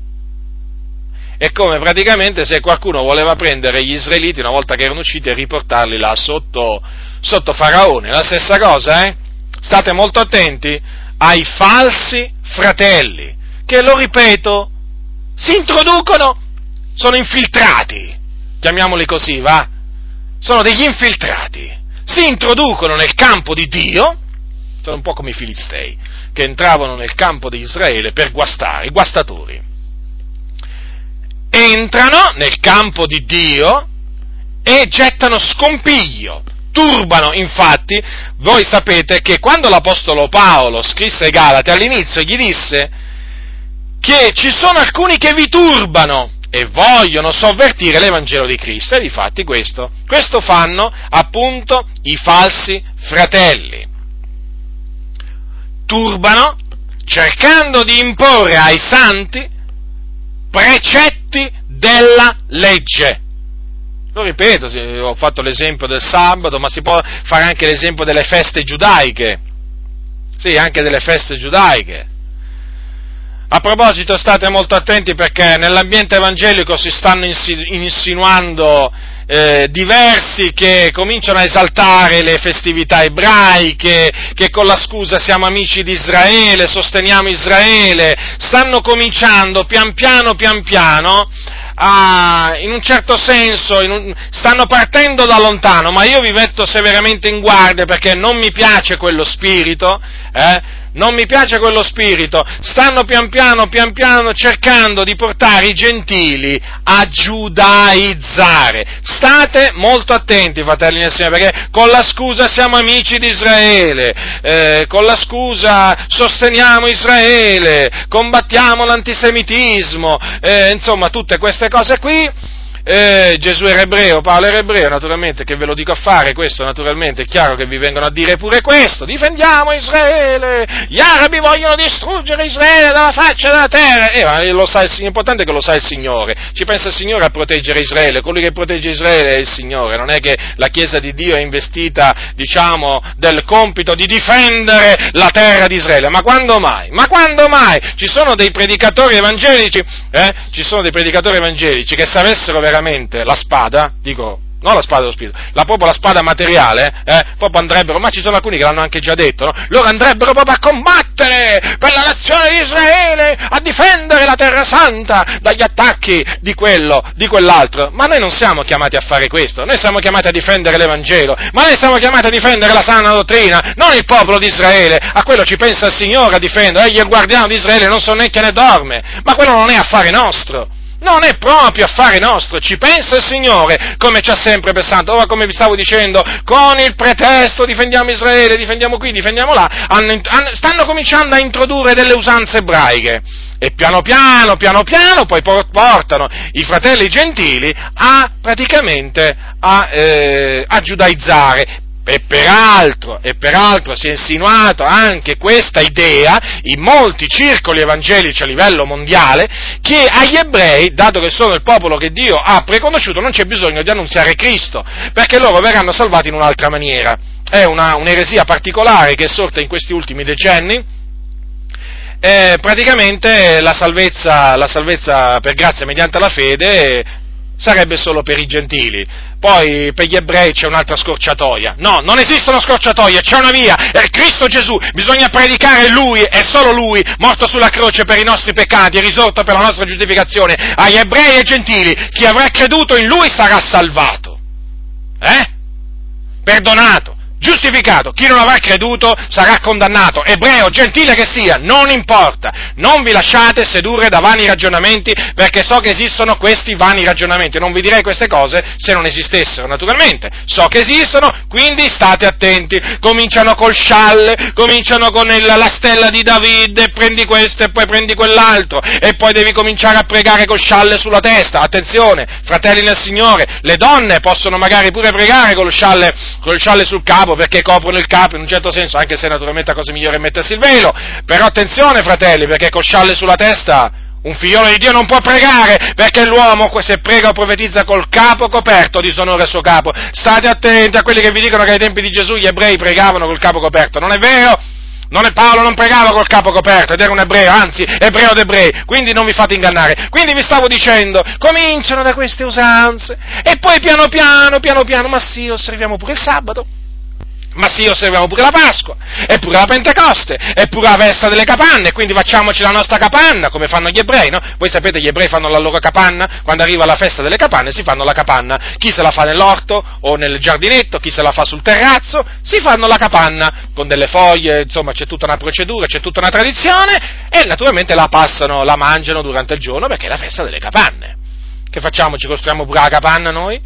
È come praticamente se qualcuno voleva prendere gli israeliti una volta che erano usciti e riportarli là sotto, sotto Faraone. La stessa cosa, eh? State molto attenti ai falsi fratelli, che, lo ripeto, si introducono, sono infiltrati, chiamiamoli così, va? Sono degli infiltrati, si introducono nel campo di Dio, sono un po' come i filistei, che entravano nel campo di Israele per guastare, i guastatori. Entrano nel campo di Dio e gettano scompiglio, turbano, infatti, voi sapete che quando l'Apostolo Paolo scrisse ai Galati all'inizio gli disse che ci sono alcuni che vi turbano e vogliono sovvertire l'Evangelo di Cristo. E difatti questo, questo fanno appunto i falsi fratelli. Turbano cercando di imporre ai santi precetti della legge lo ripeto, ho fatto l'esempio del sabato, ma si può fare anche l'esempio delle feste giudaiche. Sì, anche delle feste giudaiche. A proposito, state molto attenti perché nell'ambiente evangelico si stanno insinuando eh, diversi che cominciano a esaltare le festività ebraiche, che con la scusa siamo amici di Israele, sosteniamo Israele, stanno cominciando pian piano, pian piano a, in un certo senso, un, stanno partendo da lontano, ma io vi metto severamente in guardia perché non mi piace quello spirito, eh, non mi piace quello spirito, stanno pian piano, pian piano cercando di portare i gentili a giudaizzare. State molto attenti, fratelli nel Signore, perché con la scusa siamo amici di Israele, eh, con la scusa sosteniamo Israele, combattiamo l'antisemitismo, eh, insomma tutte queste cose qui eh, Gesù era ebreo, Paolo era ebreo, naturalmente che ve lo dico a fare questo, naturalmente è chiaro che vi vengono a dire pure questo, difendiamo Israele, gli arabi vogliono distruggere Israele dalla faccia della terra, eh, lo sa, l'importante è che lo sa il Signore, ci pensa il Signore a proteggere Israele, colui che protegge Israele è il Signore, non è che la Chiesa di Dio è investita, diciamo, del compito di difendere la terra di Israele, ma quando mai? Ma quando mai? Ci sono dei predicatori evangelici, eh? Ci sono dei predicatori evangelici che se avessero veramente la spada, dico, non la spada dello spirito, la, proprio la spada materiale, eh, proprio andrebbero, ma ci sono alcuni che l'hanno anche già detto, no? Loro andrebbero proprio a combattere per la nazione di Israele, a difendere la terra santa dagli attacchi di quello, di quell'altro. Ma noi non siamo chiamati a fare questo, noi siamo chiamati a difendere l'Evangelo, ma noi siamo chiamati a difendere la sana dottrina, non il popolo di Israele, a quello ci pensa il Signore a difendere, egli è il guardiano di Israele, non sonnecchia né dorme, ma quello non è affare nostro. Non è proprio affare nostro, ci pensa il Signore, come ci ha sempre pensato. Ora, come vi stavo dicendo, con il pretesto difendiamo Israele, difendiamo qui, difendiamo là, hanno, hanno, stanno cominciando a introdurre delle usanze ebraiche. E piano piano, piano piano, poi portano i fratelli gentili a praticamente a, eh, a giudaizzare e peraltro, e peraltro si è insinuato anche questa idea in molti circoli evangelici a livello mondiale che agli ebrei, dato che sono il popolo che Dio ha preconosciuto, non c'è bisogno di annunziare Cristo, perché loro verranno salvati in un'altra maniera. È una, un'eresia particolare che è sorta in questi ultimi decenni, eh, praticamente la salvezza, la salvezza, per grazia mediante la fede sarebbe solo per i gentili. Poi per gli ebrei c'è un'altra scorciatoia. No, non esistono scorciatoie, c'è una via, è Cristo Gesù, bisogna predicare Lui e solo Lui, morto sulla croce per i nostri peccati e risorto per la nostra giustificazione, agli ebrei e ai gentili. Chi avrà creduto in Lui sarà salvato. Eh? Perdonato giustificato, chi non avrà creduto sarà condannato, ebreo, gentile che sia, non importa, non vi lasciate sedurre da vani ragionamenti perché so che esistono questi vani ragionamenti, non vi direi queste cose se non esistessero, naturalmente, so che esistono, quindi state attenti, cominciano col scialle, cominciano con il, la stella di Davide, prendi questo e poi prendi quell'altro, e poi devi cominciare a pregare col scialle sulla testa, attenzione, fratelli nel Signore, le donne possono magari pure pregare col scialle, col scialle sul capo, capo perché coprono il capo in un certo senso, anche se naturalmente la cosa migliore è mettersi il velo, però attenzione fratelli, perché col scialle sulla testa un figliolo di Dio non può pregare perché l'uomo se prega o profetizza col capo coperto disonora il suo capo. State attenti a quelli che vi dicono che ai tempi di Gesù gli ebrei pregavano col capo coperto. Non è vero? Non è Paolo non pregava col capo coperto ed era un ebreo, anzi ebreo d'ebrei, quindi non vi fate ingannare. Quindi vi stavo dicendo, cominciano da queste usanze e poi piano piano, piano piano, ma sì, osserviamo pure il sabato ma sì, osserviamo pure la Pasqua, e pure la Pentecoste, e pure la festa delle capanne, quindi facciamoci la nostra capanna, come fanno gli ebrei, no? Voi sapete gli ebrei fanno la loro capanna, quando arriva la festa delle capanne si fanno la capanna, chi se la fa nell'orto o nel giardinetto, chi se la fa sul terrazzo, si fanno la capanna con delle foglie, insomma c'è tutta una procedura, c'è tutta una tradizione, e naturalmente la passano, la mangiano durante il giorno perché è la festa delle capanne. Che facciamo? Ci costruiamo pure la capanna noi?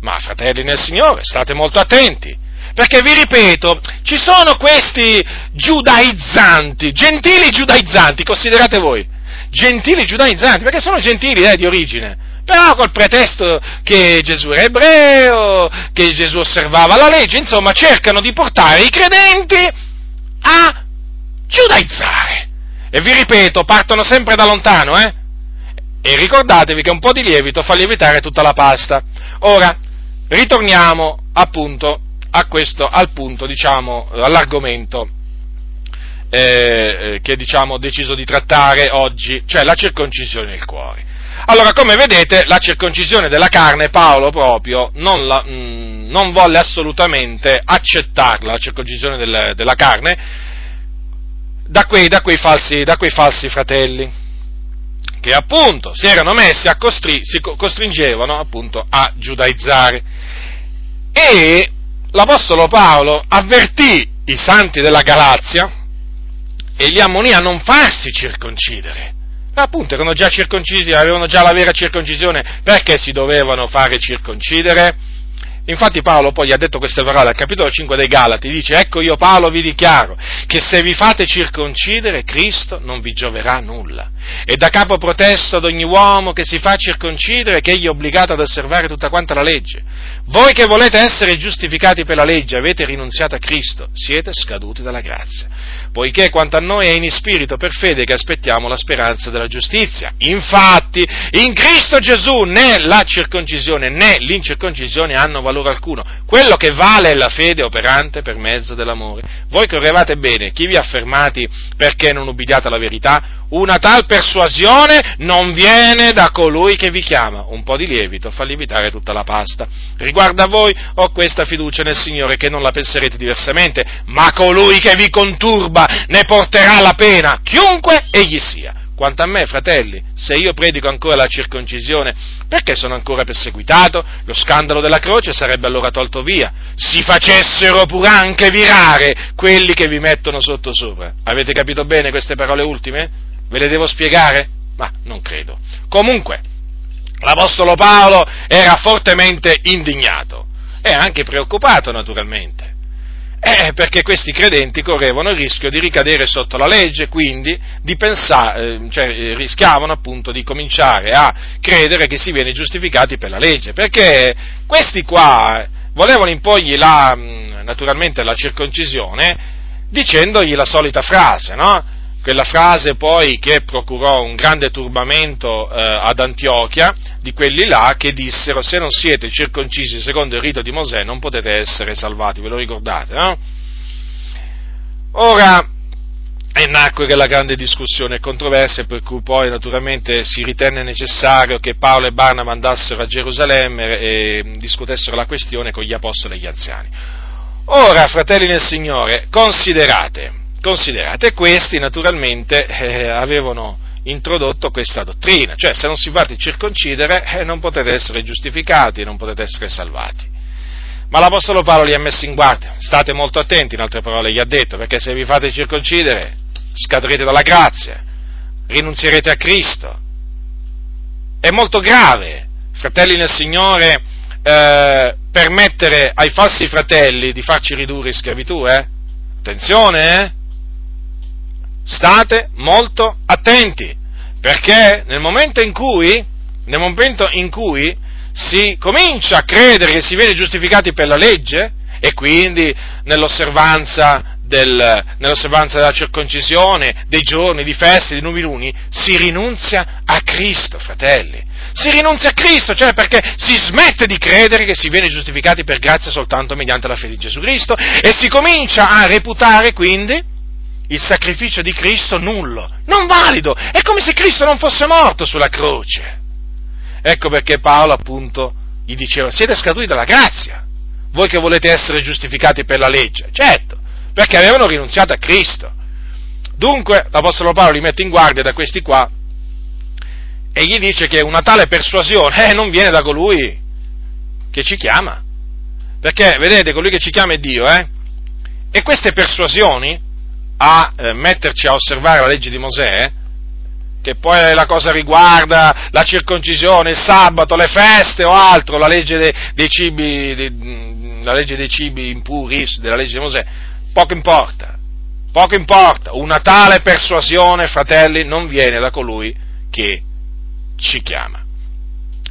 Ma fratelli nel Signore, state molto attenti perché vi ripeto, ci sono questi giudaizzanti, gentili giudaizzanti, considerate voi, gentili giudaizzanti, perché sono gentili eh, di origine, però col pretesto che Gesù era ebreo, che Gesù osservava la legge, insomma cercano di portare i credenti a giudaizzare. E vi ripeto, partono sempre da lontano, eh? E ricordatevi che un po' di lievito fa lievitare tutta la pasta. Ora, ritorniamo appunto a questo, al punto, diciamo, all'argomento eh, eh, che diciamo, ho deciso di trattare oggi, cioè la circoncisione del cuore. Allora, come vedete, la circoncisione della carne, Paolo proprio non, la, mh, mm, non volle assolutamente accettarla, la circoncisione del, della carne, da quei, da, quei falsi, da quei, falsi, fratelli, che appunto si erano messi a costri, si costringevano appunto a giudaizzare. E l'Apostolo Paolo avvertì i santi della Galazia e li ammonì a non farsi circoncidere. Appunto, erano già circoncisi, avevano già la vera circoncisione, perché si dovevano fare circoncidere? Infatti Paolo poi gli ha detto queste parole al capitolo 5 dei Galati, dice, ecco io Paolo vi dichiaro che se vi fate circoncidere Cristo non vi gioverà nulla. E da capo protesto ad ogni uomo che si fa circoncidere che egli è obbligato ad osservare tutta quanta la legge. Voi che volete essere giustificati per la legge avete rinunziato a Cristo, siete scaduti dalla grazia. Poiché quanto a noi è in spirito per fede che aspettiamo la speranza della giustizia. Infatti, in Cristo Gesù né la circoncisione né l'incirconcisione hanno valore alcuno. Quello che vale è la fede operante per mezzo dell'amore. Voi correvate bene, chi vi ha fermati perché non ubbidiate alla verità? Una tal persuasione non viene da colui che vi chiama. Un po' di lievito fa lievitare tutta la pasta. Riguardo a voi ho questa fiducia nel Signore che non la penserete diversamente, ma colui che vi conturba ne porterà la pena, chiunque egli sia. Quanto a me, fratelli, se io predico ancora la circoncisione, perché sono ancora perseguitato? Lo scandalo della croce sarebbe allora tolto via. Si facessero pur anche virare quelli che vi mettono sotto sopra. Avete capito bene queste parole ultime? Ve le devo spiegare? Ma non credo. Comunque, l'Apostolo Paolo era fortemente indignato e anche preoccupato naturalmente. Eh, perché questi credenti correvano il rischio di ricadere sotto la legge, quindi di pensare, eh, cioè, eh, rischiavano appunto di cominciare a credere che si viene giustificati per la legge, perché questi qua volevano imporgli la, naturalmente la circoncisione dicendogli la solita frase, no? Quella frase poi che procurò un grande turbamento eh, ad Antiochia, di quelli là che dissero se non siete circoncisi secondo il rito di Mosè non potete essere salvati, ve lo ricordate, no? Ora, e nacque quella grande discussione e controversia per cui poi naturalmente si ritenne necessario che Paolo e Barnaba andassero a Gerusalemme e discutessero la questione con gli apostoli e gli anziani. Ora, fratelli nel Signore, considerate, Considerate, questi naturalmente eh, avevano introdotto questa dottrina, cioè se non si fate circoncidere eh, non potete essere giustificati, non potete essere salvati. Ma l'Apostolo Paolo li ha messi in guardia, state molto attenti, in altre parole gli ha detto, perché se vi fate circoncidere scadrete dalla grazia, rinunzierete a Cristo. È molto grave, fratelli nel Signore, eh, permettere ai falsi fratelli di farci ridurre in schiavitù, eh? Attenzione, eh? State molto attenti, perché nel momento in cui, nel momento in cui si comincia a credere che si viene giustificati per la legge e quindi nell'osservanza, del, nell'osservanza della circoncisione, dei giorni, di feste, di nuovi luni, si rinunzia a Cristo, fratelli. Si rinunzia a Cristo, cioè perché si smette di credere che si viene giustificati per grazia soltanto mediante la fede in Gesù Cristo e si comincia a reputare quindi il sacrificio di Cristo nullo, non valido, è come se Cristo non fosse morto sulla croce. Ecco perché Paolo appunto gli diceva, siete scaduti dalla grazia, voi che volete essere giustificati per la legge, certo, perché avevano rinunziato a Cristo. Dunque l'Apostolo Paolo li mette in guardia da questi qua e gli dice che una tale persuasione eh, non viene da colui che ci chiama, perché vedete, colui che ci chiama è Dio, eh? E queste persuasioni a eh, metterci a osservare la legge di Mosè, che poi la cosa riguarda la circoncisione, il sabato, le feste o altro, la legge dei, dei cibi, dei, la legge dei cibi impuri, della legge di Mosè, poco importa, poco importa, una tale persuasione, fratelli, non viene da colui che ci chiama.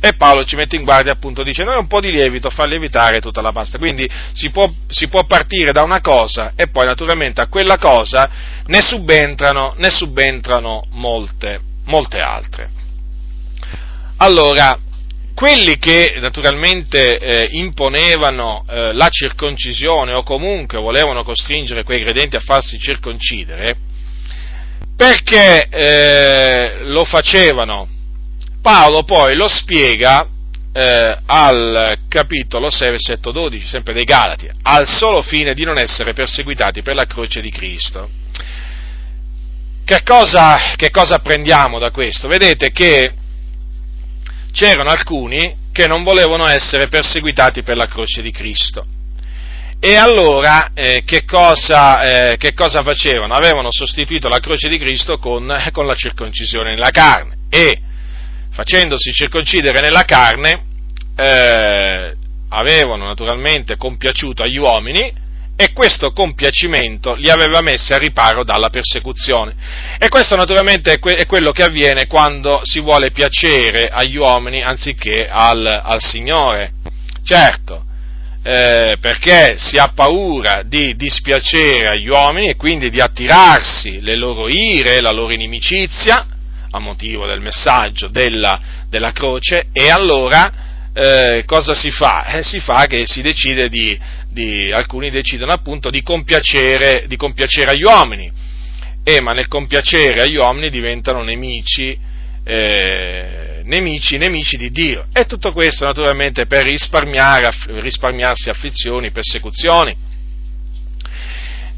E Paolo ci mette in guardia appunto dicendo è un po' di lievito fa lievitare tutta la pasta. Quindi si può, si può, partire da una cosa e poi naturalmente a quella cosa ne subentrano, ne subentrano molte, molte altre. Allora, quelli che naturalmente eh, imponevano eh, la circoncisione o comunque volevano costringere quei credenti a farsi circoncidere, perché eh, lo facevano Paolo poi lo spiega eh, al capitolo 6, versetto 12, sempre dei Galati, al solo fine di non essere perseguitati per la croce di Cristo. Che cosa, che cosa apprendiamo da questo? Vedete che c'erano alcuni che non volevano essere perseguitati per la croce di Cristo. E allora eh, che, cosa, eh, che, cosa, facevano? Avevano sostituito la croce di Cristo con, con la circoncisione nella carne e facendosi circoncidere nella carne, eh, avevano naturalmente compiaciuto agli uomini e questo compiacimento li aveva messi a riparo dalla persecuzione. E questo naturalmente è, que- è quello che avviene quando si vuole piacere agli uomini anziché al, al Signore. Certo, eh, perché si ha paura di dispiacere agli uomini e quindi di attirarsi le loro ire, la loro inimicizia, a motivo del messaggio della, della croce, e allora eh, cosa si fa? Eh, si fa che si decide di, di, alcuni decidono appunto di compiacere, di compiacere agli uomini, e ma nel compiacere agli uomini diventano nemici, eh, nemici, nemici di Dio. E tutto questo naturalmente per risparmiarsi afflizioni, persecuzioni.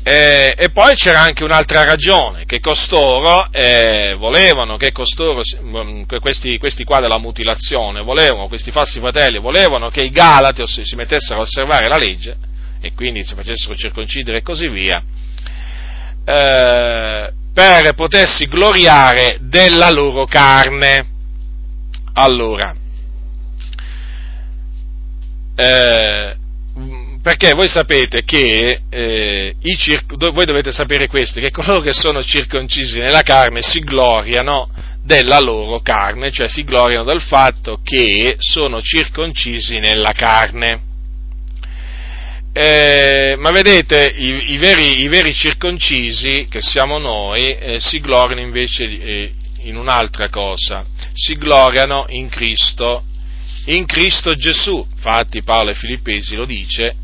Eh, e poi c'era anche un'altra ragione, che costoro eh, volevano, che costoro, mm, questi, questi, qua della mutilazione, volevano, questi falsi fratelli, volevano che i Galati si mettessero a osservare la legge e quindi si facessero circoncidere e così via, eh, per potersi gloriare della loro carne. Allora, eh, perché voi sapete che eh, circ- voi dovete sapere questo, che coloro che sono circoncisi nella carne si gloriano della loro carne, cioè si gloriano del fatto che sono circoncisi nella carne. Eh, ma vedete, i, i, veri, i, veri, circoncisi, che siamo noi, eh, si gloriano invece eh, in un'altra cosa, si gloriano in Cristo, in Cristo Gesù. Infatti Paolo ai Filippesi lo dice,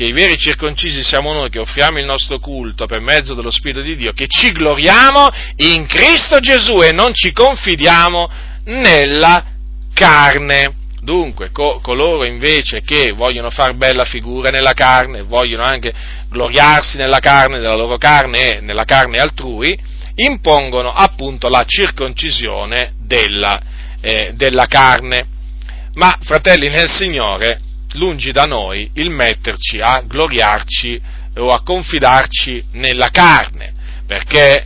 che i veri circoncisi siamo noi che offriamo il nostro culto per mezzo dello Spirito di Dio, che ci gloriamo in Cristo Gesù e non ci confidiamo nella carne. Dunque, co- coloro invece che vogliono far bella figura nella carne, vogliono anche gloriarsi nella carne, nella loro carne e nella carne altrui, impongono appunto la circoncisione della, eh, della carne. Ma, fratelli nel Signore, lungi da noi il metterci a gloriarci o a confidarci nella carne, perché,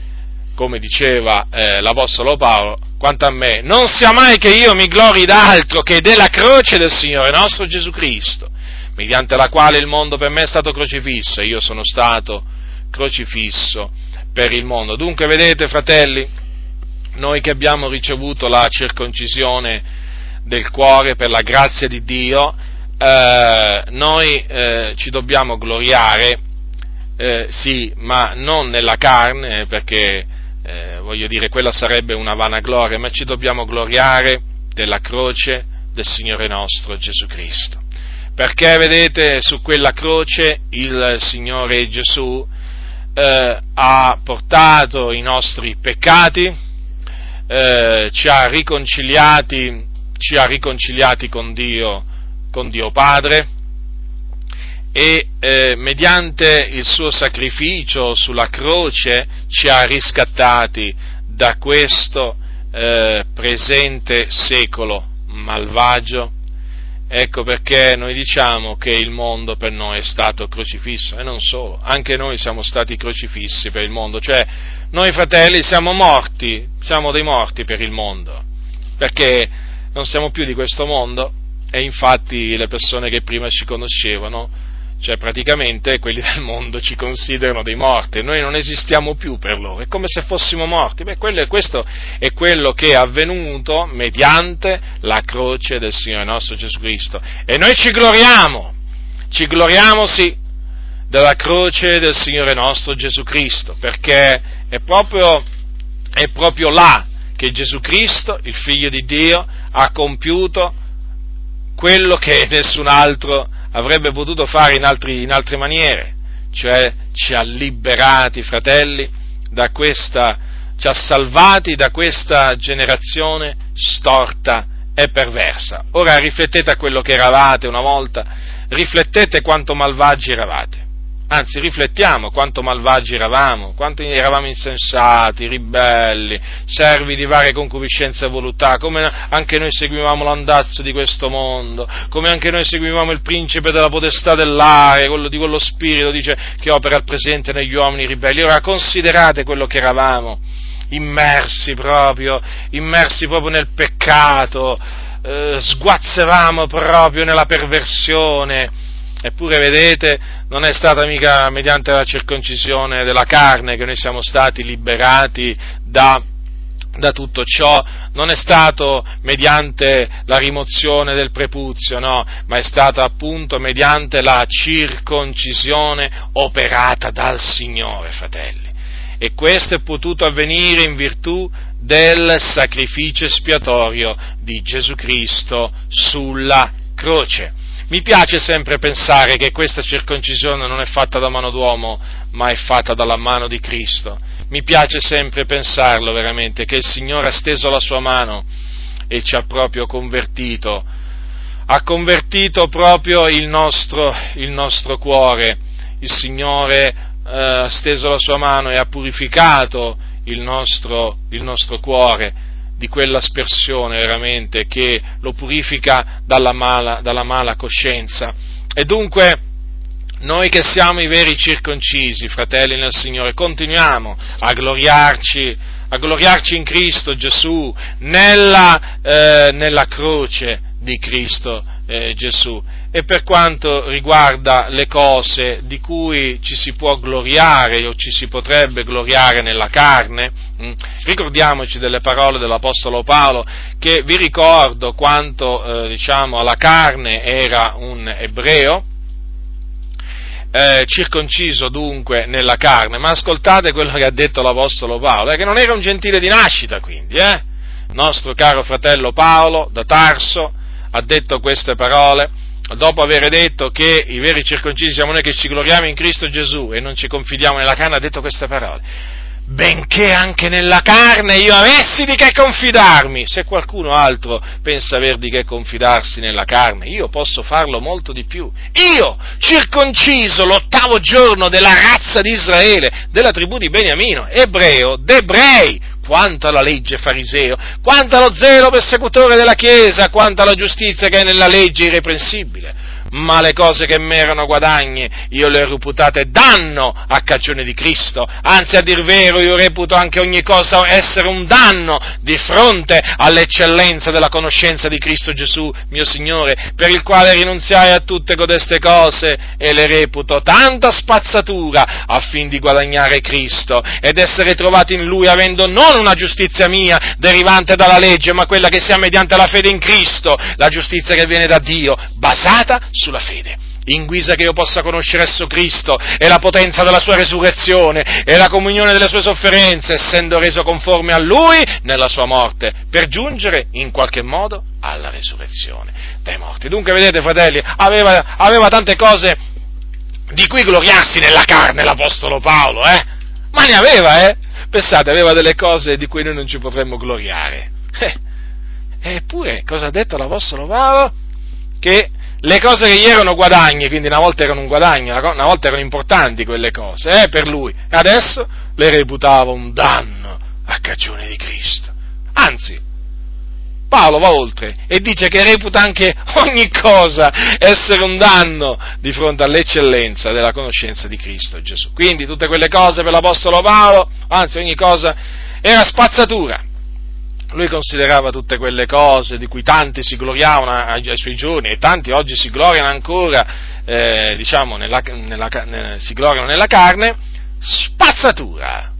come diceva eh, l'Apostolo Paolo, quanto a me, non sia mai che io mi glori d'altro che della croce del Signore nostro Gesù Cristo, mediante la quale il mondo per me è stato crocifisso e io sono stato crocifisso per il mondo. Dunque, vedete, fratelli, noi che abbiamo ricevuto la circoncisione del cuore per la grazia di Dio, eh, noi eh, ci dobbiamo gloriare, eh, sì, ma non nella carne, perché eh, voglio dire, quella sarebbe una vana gloria, ma ci dobbiamo gloriare della croce del Signore nostro Gesù Cristo. Perché, vedete, su quella croce il Signore Gesù eh, ha portato i nostri peccati, ci ha riconciliati, ci ha riconciliati con Dio con Dio Padre e eh, mediante il suo sacrificio sulla croce ci ha riscattati da questo eh, presente secolo malvagio. Ecco perché noi diciamo che il mondo per noi è stato crocifisso e non solo, anche noi siamo stati crocifissi per il mondo, cioè noi fratelli siamo morti, siamo dei morti per il mondo, perché non siamo più di questo mondo, e infatti le persone che prima ci conoscevano, cioè praticamente quelli del mondo ci considerano dei morti, noi non esistiamo più per loro, è come se fossimo morti. Beh, quello, questo è quello che è avvenuto mediante la croce del Signore nostro Gesù Cristo. E noi ci gloriamo, ci gloriamo sì della croce del Signore nostro Gesù Cristo, perché è proprio, è proprio là che Gesù Cristo, il Figlio di Dio, ha compiuto quello che nessun altro avrebbe potuto fare in, altri, in altre maniere, cioè ci ha liberati, fratelli, da questa, ci ha salvati da questa generazione storta e perversa. Ora riflettete a quello che eravate una volta, riflettete quanto malvagi eravate anzi riflettiamo quanto malvagi eravamo, quanto eravamo insensati, ribelli, servi di varie concupiscenze e voluttà, come anche noi seguivamo l'andazzo di questo mondo, come anche noi seguivamo il principe della potestà dell'aria, quello di quello spirito, dice, che opera al presente negli uomini ribelli. Ora considerate quello che eravamo, immersi proprio, immersi proprio nel peccato, eh, sguazzevamo proprio nella perversione. Eppure, vedete, non è stata mica mediante la circoncisione della carne che noi siamo stati liberati da da tutto ciò non è stato mediante la rimozione del prepuzio, no, ma è stato appunto mediante la circoncisione operata dal Signore, fratelli. E questo è potuto avvenire in virtù del sacrificio espiatorio di Gesù Cristo sulla croce. Mi piace sempre pensare che questa circoncisione non è fatta da mano d'uomo, ma è fatta dalla mano di Cristo. Mi piace sempre pensarlo veramente, che il Signore ha steso la sua mano e ci ha proprio convertito, ha convertito proprio il nostro, il nostro cuore. Il Signore eh, ha steso la sua mano e ha purificato il nostro, il nostro cuore di quell'aspersione veramente che lo purifica dalla mala, dalla mala coscienza. E dunque noi che siamo i veri circoncisi, fratelli nel Signore, continuiamo a gloriarci, a gloriarci in Cristo Gesù, nella, eh, nella croce di Cristo eh, Gesù. E per quanto riguarda le cose di cui ci si può gloriare o ci si potrebbe gloriare nella carne, mm, ricordiamoci delle parole dell'Apostolo Paolo che vi ricordo quanto eh, diciamo, alla carne era un ebreo, eh, circonciso dunque nella carne, ma ascoltate quello che ha detto l'Apostolo Paolo, eh, che non era un gentile di nascita quindi, eh? nostro caro fratello Paolo da Tarso ha detto queste parole, dopo aver detto che i veri circoncisi siamo noi che ci gloriamo in Cristo Gesù e non ci confidiamo nella carne, ha detto queste parole benché anche nella carne io avessi di che confidarmi. Se qualcuno altro pensa aver di che confidarsi nella carne, io posso farlo molto di più. Io, circonciso l'ottavo giorno della razza di Israele, della tribù di Beniamino, ebreo, d'ebrei, quanto alla legge fariseo, quanto allo zelo persecutore della Chiesa, quanto alla giustizia che è nella legge irreprensibile ma le cose che mi erano guadagni io le ho reputate danno a cagione di Cristo, anzi a dir vero io reputo anche ogni cosa essere un danno di fronte all'eccellenza della conoscenza di Cristo Gesù, mio Signore, per il quale rinunziai a tutte codeste cose e le reputo tanta spazzatura affin di guadagnare Cristo ed essere trovati in Lui avendo non una giustizia mia derivante dalla legge, ma quella che sia mediante la fede in Cristo, la giustizia che viene da Dio, basata sulla fede, in guisa che io possa conoscere esso Cristo e la potenza della sua resurrezione e la comunione delle sue sofferenze, essendo reso conforme a Lui nella sua morte, per giungere in qualche modo alla resurrezione dai morti. Dunque, vedete, fratelli, aveva, aveva tante cose di cui gloriarsi nella carne l'Apostolo Paolo, eh? Ma ne aveva, eh? Pensate, aveva delle cose di cui noi non ci potremmo gloriare. Eh. Eppure, cosa ha detto l'Apostolo Paolo? Che le cose che gli erano guadagni, quindi una volta erano un guadagno, una volta erano importanti quelle cose, eh, per lui, e adesso le reputava un danno a cagione di Cristo. Anzi, Paolo va oltre e dice che reputa anche ogni cosa essere un danno di fronte all'eccellenza della conoscenza di Cristo Gesù. Quindi tutte quelle cose per l'Apostolo Paolo, anzi ogni cosa, era spazzatura lui considerava tutte quelle cose di cui tanti si gloriavano ai, suoi giorni e tanti oggi si gloriano ancora, eh, diciamo, nella, nella, nella, si gloriano nella carne, spazzatura.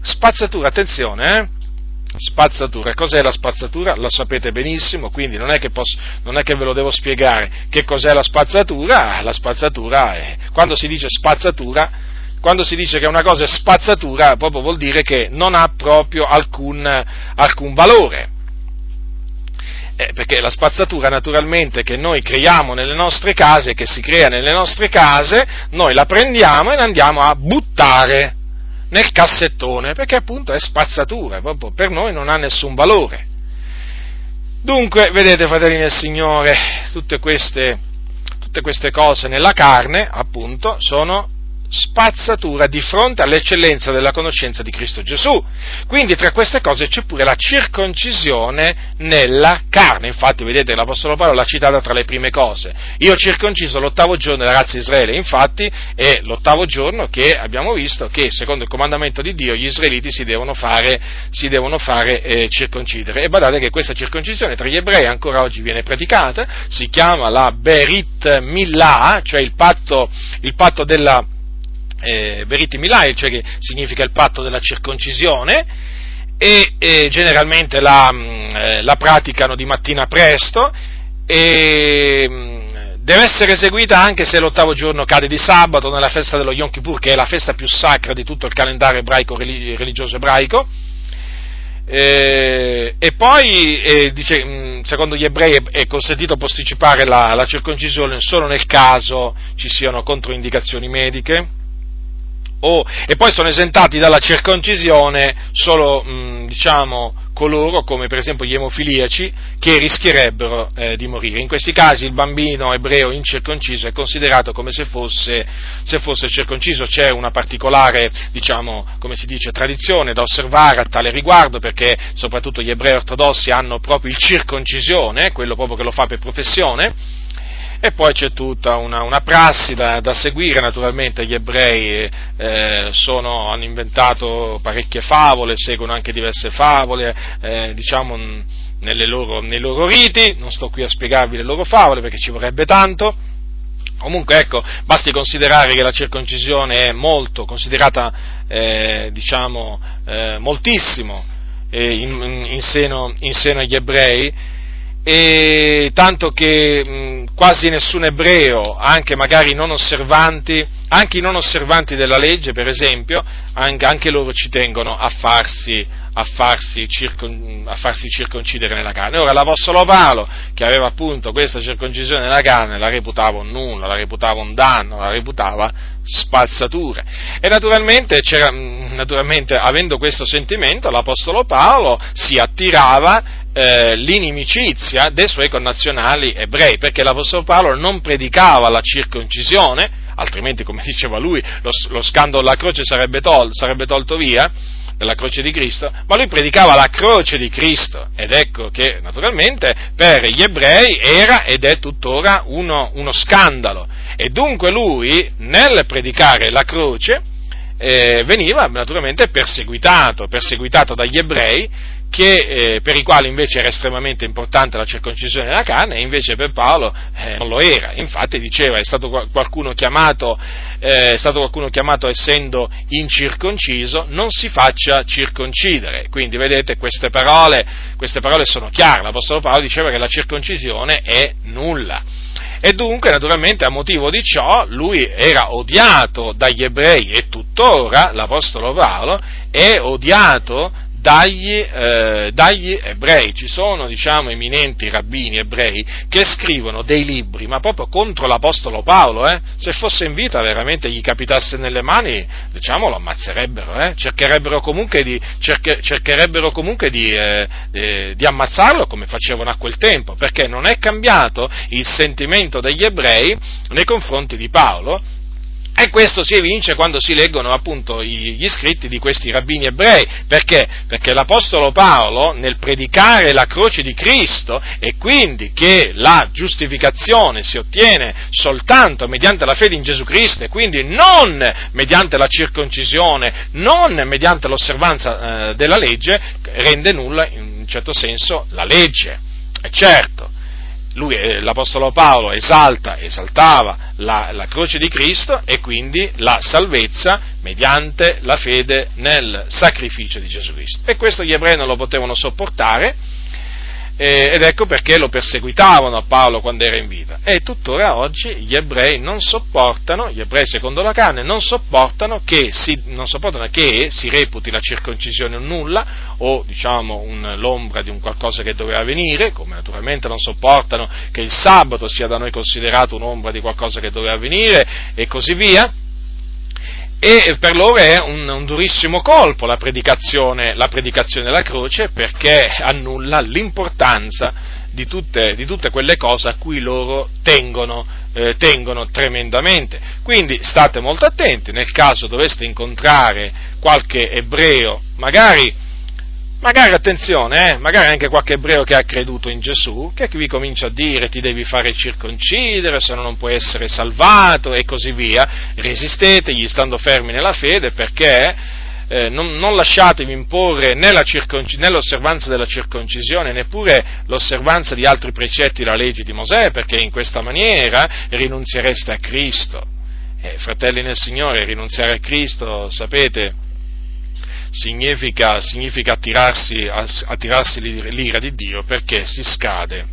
Spazzatura, attenzione, eh? Spazzatura, cos'è la spazzatura? La sapete benissimo, quindi non è, posso, non è, che ve lo devo spiegare che cos'è la spazzatura. La spazzatura è, quando si dice spazzatura, quando si dice che una cosa è spazzatura, proprio vuol dire che non ha proprio alcun, alcun valore. Eh, perché la spazzatura naturalmente che noi creiamo nelle nostre case, che si crea nelle nostre case, noi la prendiamo e la andiamo a buttare nel cassettone, perché appunto è spazzatura, proprio per noi non ha nessun valore. Dunque, vedete fratelli del Signore, tutte queste, tutte queste cose nella carne, appunto, sono spazzatura di fronte all'eccellenza della conoscenza di Cristo Gesù. Quindi tra queste cose c'è pure la circoncisione nella carne. Infatti vedete l'Apostolo Paolo l'ha citata tra le prime cose. Io circonciso l'ottavo giorno della razza Israele, infatti è l'ottavo giorno che abbiamo visto che secondo il comandamento di Dio gli israeliti si devono fare, si devono fare eh, circoncidere. E badate che questa circoncisione tra gli ebrei ancora oggi viene praticata, si chiama la Berit Millah, cioè il patto, il patto della eh, Beriti Milai, cioè che significa il patto della circoncisione, e, e generalmente la, mm, eh, la, praticano di mattina presto e mm, deve essere eseguita anche se l'ottavo giorno cade di sabato nella festa dello Yom Kippur, che è la festa più sacra di tutto il calendario ebraico, religioso ebraico. Eh, e poi, eh, dice, mm, secondo gli ebrei, è consentito posticipare la, la circoncisione solo nel caso ci siano controindicazioni mediche o, e poi sono esentati dalla circoncisione solo, mh, diciamo, coloro come per esempio gli emofiliaci che rischierebbero eh, di morire. In questi casi il bambino ebreo incirconciso è considerato come se fosse, se fosse circonciso. C'è una particolare, diciamo, come si dice, tradizione da osservare a tale riguardo perché soprattutto gli ebrei ortodossi hanno proprio il circoncisione, quello proprio che lo fa per professione e poi c'è tutta una, una prassi da, da, seguire, naturalmente gli ebrei eh, sono, hanno inventato parecchie favole, seguono anche diverse favole, eh, diciamo loro, nei loro riti, non sto qui a spiegarvi le loro favole perché ci vorrebbe tanto, Comunque ecco, basti considerare che la circoncisione è molto, considerata eh, diciamo eh, moltissimo eh, in, in, seno, in, seno, agli ebrei e tanto che mh, quasi nessun ebreo, anche magari non osservanti, anche i non osservanti della legge, per esempio, anche, anche loro ci tengono a farsi, a, farsi circon, a farsi, circoncidere nella carne. Ora l'Apostolo Paolo, che aveva appunto questa circoncisione nella carne, la reputava un nulla, la reputava un danno, la reputava spazzatura. E naturalmente, naturalmente avendo questo sentimento, l'Apostolo Paolo si attirava eh, l'inimicizia dei suoi connazionali ebrei, perché l'Apostolo Paolo non predicava la circoncisione, altrimenti, come diceva lui, lo, lo scandalo della croce sarebbe, tol, sarebbe tolto via, della croce di Cristo, ma lui predicava la croce di Cristo. Ed ecco che naturalmente per gli ebrei era ed è tuttora uno, uno scandalo. E dunque lui nel predicare la croce eh, veniva naturalmente perseguitato, perseguitato dagli ebrei che, eh, per i quali invece era estremamente importante la circoncisione della carne e invece per Paolo eh, non lo era. Infatti diceva è stato qualcuno chiamato, eh, è stato qualcuno chiamato essendo incirconciso, non si faccia circoncidere. Quindi vedete queste parole, queste parole sono chiare. L'Apostolo Paolo diceva che la circoncisione è nulla. E dunque, naturalmente, a motivo di ciò, lui era odiato dagli ebrei e tuttora l'Apostolo Paolo è odiato dagli, eh, dagli, ebrei. Ci sono, diciamo, eminenti rabbini ebrei che scrivono dei libri, ma proprio contro l'Apostolo Paolo, eh? Se fosse in vita veramente gli capitasse nelle mani, diciamo, lo ammazzerebbero, eh? Cercherebbero comunque di, cerche, cercherebbero comunque di, eh, di ammazzarlo come facevano a quel tempo, perché non è cambiato il sentimento degli ebrei nei confronti di Paolo, e questo si evince quando si leggono appunto gli scritti di questi rabbini ebrei. Perché? Perché l'Apostolo Paolo, nel predicare la croce di Cristo e quindi che la giustificazione si ottiene soltanto mediante la fede in Gesù Cristo e quindi non mediante la circoncisione, non mediante l'osservanza eh, della legge, rende nulla in un certo senso la legge. E certo, lui, eh, l'Apostolo Paolo esalta, esaltava la, la, croce di Cristo e quindi la salvezza mediante la fede nel sacrificio di Gesù Cristo. E questo gli ebrei non lo potevano sopportare ed ecco perché lo perseguitavano a Paolo quando era in vita. E tuttora oggi gli ebrei non sopportano, gli ebrei secondo la carne, non sopportano che si, sopportano che si reputi la circoncisione un nulla o diciamo un, l'ombra di un qualcosa che doveva venire, come naturalmente non sopportano che il sabato sia da noi considerato un'ombra di qualcosa che doveva venire e così via e per loro è un, un durissimo colpo la predicazione, la predicazione, della croce perché annulla l'importanza di tutte, di tutte, quelle cose a cui loro tengono eh, tengono tremendamente. Quindi state molto attenti, nel caso doveste incontrare qualche ebreo, magari magari attenzione, eh, magari anche qualche ebreo che ha creduto in Gesù, che vi comincia a dire ti devi fare circoncidere, se no non puoi essere salvato e così via, resistetegli stando fermi nella fede perché eh, non, non, lasciatevi imporre né l'osservanza della circoncisione, neppure l'osservanza di altri precetti della legge di Mosè, perché in questa maniera rinunziereste a Cristo. Eh, fratelli nel Signore, rinunziare a Cristo, sapete, significa, significa attirarsi, attirarsi l'ira di Dio perché si scade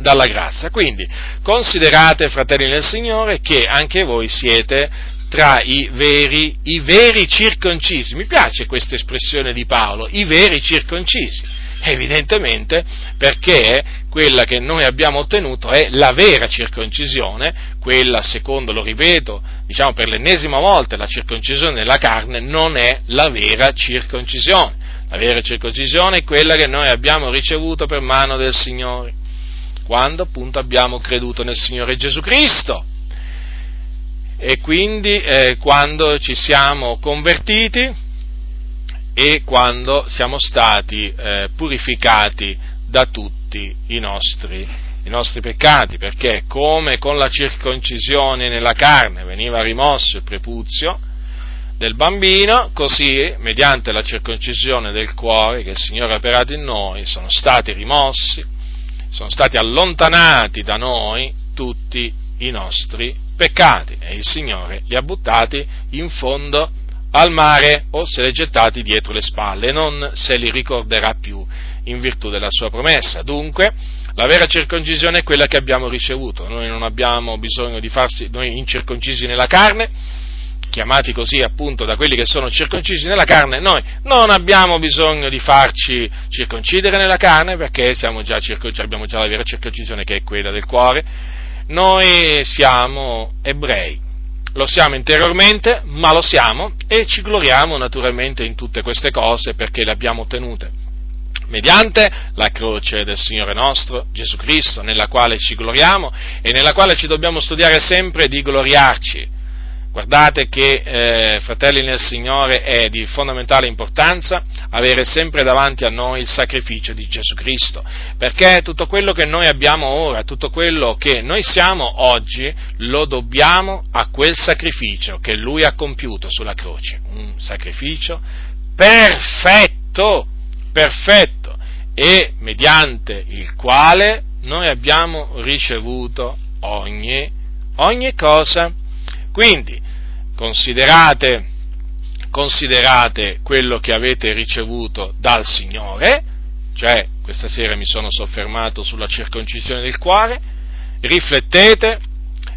dalla grazia. Quindi considerate, fratelli nel Signore, che anche voi siete tra i veri, i veri circoncisi. Mi piace questa espressione di Paolo, i veri circoncisi. Evidentemente perché quella che noi abbiamo ottenuto è la vera circoncisione, quella secondo, lo ripeto, diciamo per l'ennesima volta, la circoncisione della carne non è la vera circoncisione. La vera circoncisione è quella che noi abbiamo ricevuto per mano del Signore, quando appunto abbiamo creduto nel Signore Gesù Cristo e quindi eh, quando ci siamo convertiti e quando siamo stati eh, purificati da tutti i nostri, i nostri peccati, perché come con la circoncisione nella carne veniva rimosso il prepuzio del bambino, così mediante la circoncisione del cuore che il Signore ha operato in noi sono stati rimossi, sono stati allontanati da noi tutti i nostri peccati e il Signore li ha buttati in fondo al mare o se li ha gettati dietro le spalle e non se li ricorderà più in virtù della sua promessa. Dunque, la vera circoncisione è quella che abbiamo ricevuto, noi non abbiamo bisogno di farsi noi incirconcisi nella carne, chiamati così appunto da quelli che sono circoncisi nella carne, noi non abbiamo bisogno di farci circoncidere nella carne perché già abbiamo già la vera circoncisione che è quella del cuore noi siamo ebrei, lo siamo interiormente, ma lo siamo e ci gloriamo naturalmente in tutte queste cose perché le abbiamo ottenute mediante la croce del Signore nostro Gesù Cristo, nella quale ci gloriamo e nella quale ci dobbiamo studiare sempre di gloriarci Guardate che, eh, fratelli nel Signore, è di fondamentale importanza avere sempre davanti a noi il sacrificio di Gesù Cristo, perché tutto quello che noi abbiamo ora, tutto quello che noi siamo oggi, lo dobbiamo a quel sacrificio che Lui ha compiuto sulla croce, un sacrificio perfetto, perfetto, e mediante il quale noi abbiamo ricevuto ogni, ogni cosa quindi, considerate, considerate quello che avete ricevuto dal Signore, cioè questa sera mi sono soffermato sulla circoncisione del cuore, riflettete,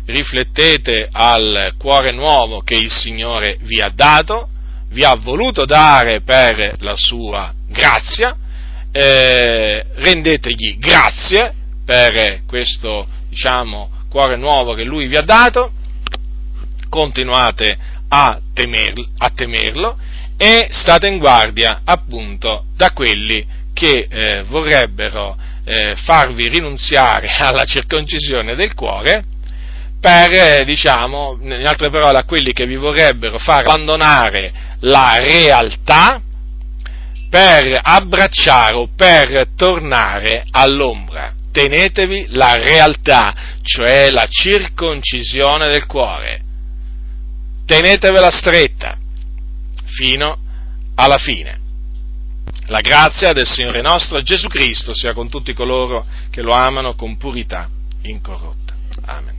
riflettete al cuore nuovo che il Signore vi ha dato, vi ha voluto dare per la sua grazia, eh, rendetegli grazie per questo, diciamo, cuore nuovo che Lui vi ha dato continuate a, temer, a temerlo e state in guardia appunto da quelli che eh, vorrebbero eh, farvi rinunziare alla circoncisione del cuore per, eh, diciamo, in altre parole, a quelli che vi vorrebbero far abbandonare la realtà per abbracciare o per tornare all'ombra. Tenetevi la realtà, cioè la circoncisione del cuore tenetevela stretta fino alla fine. La grazia del Signore nostro Gesù Cristo sia con tutti coloro che lo amano con purità incorrotta. Amen.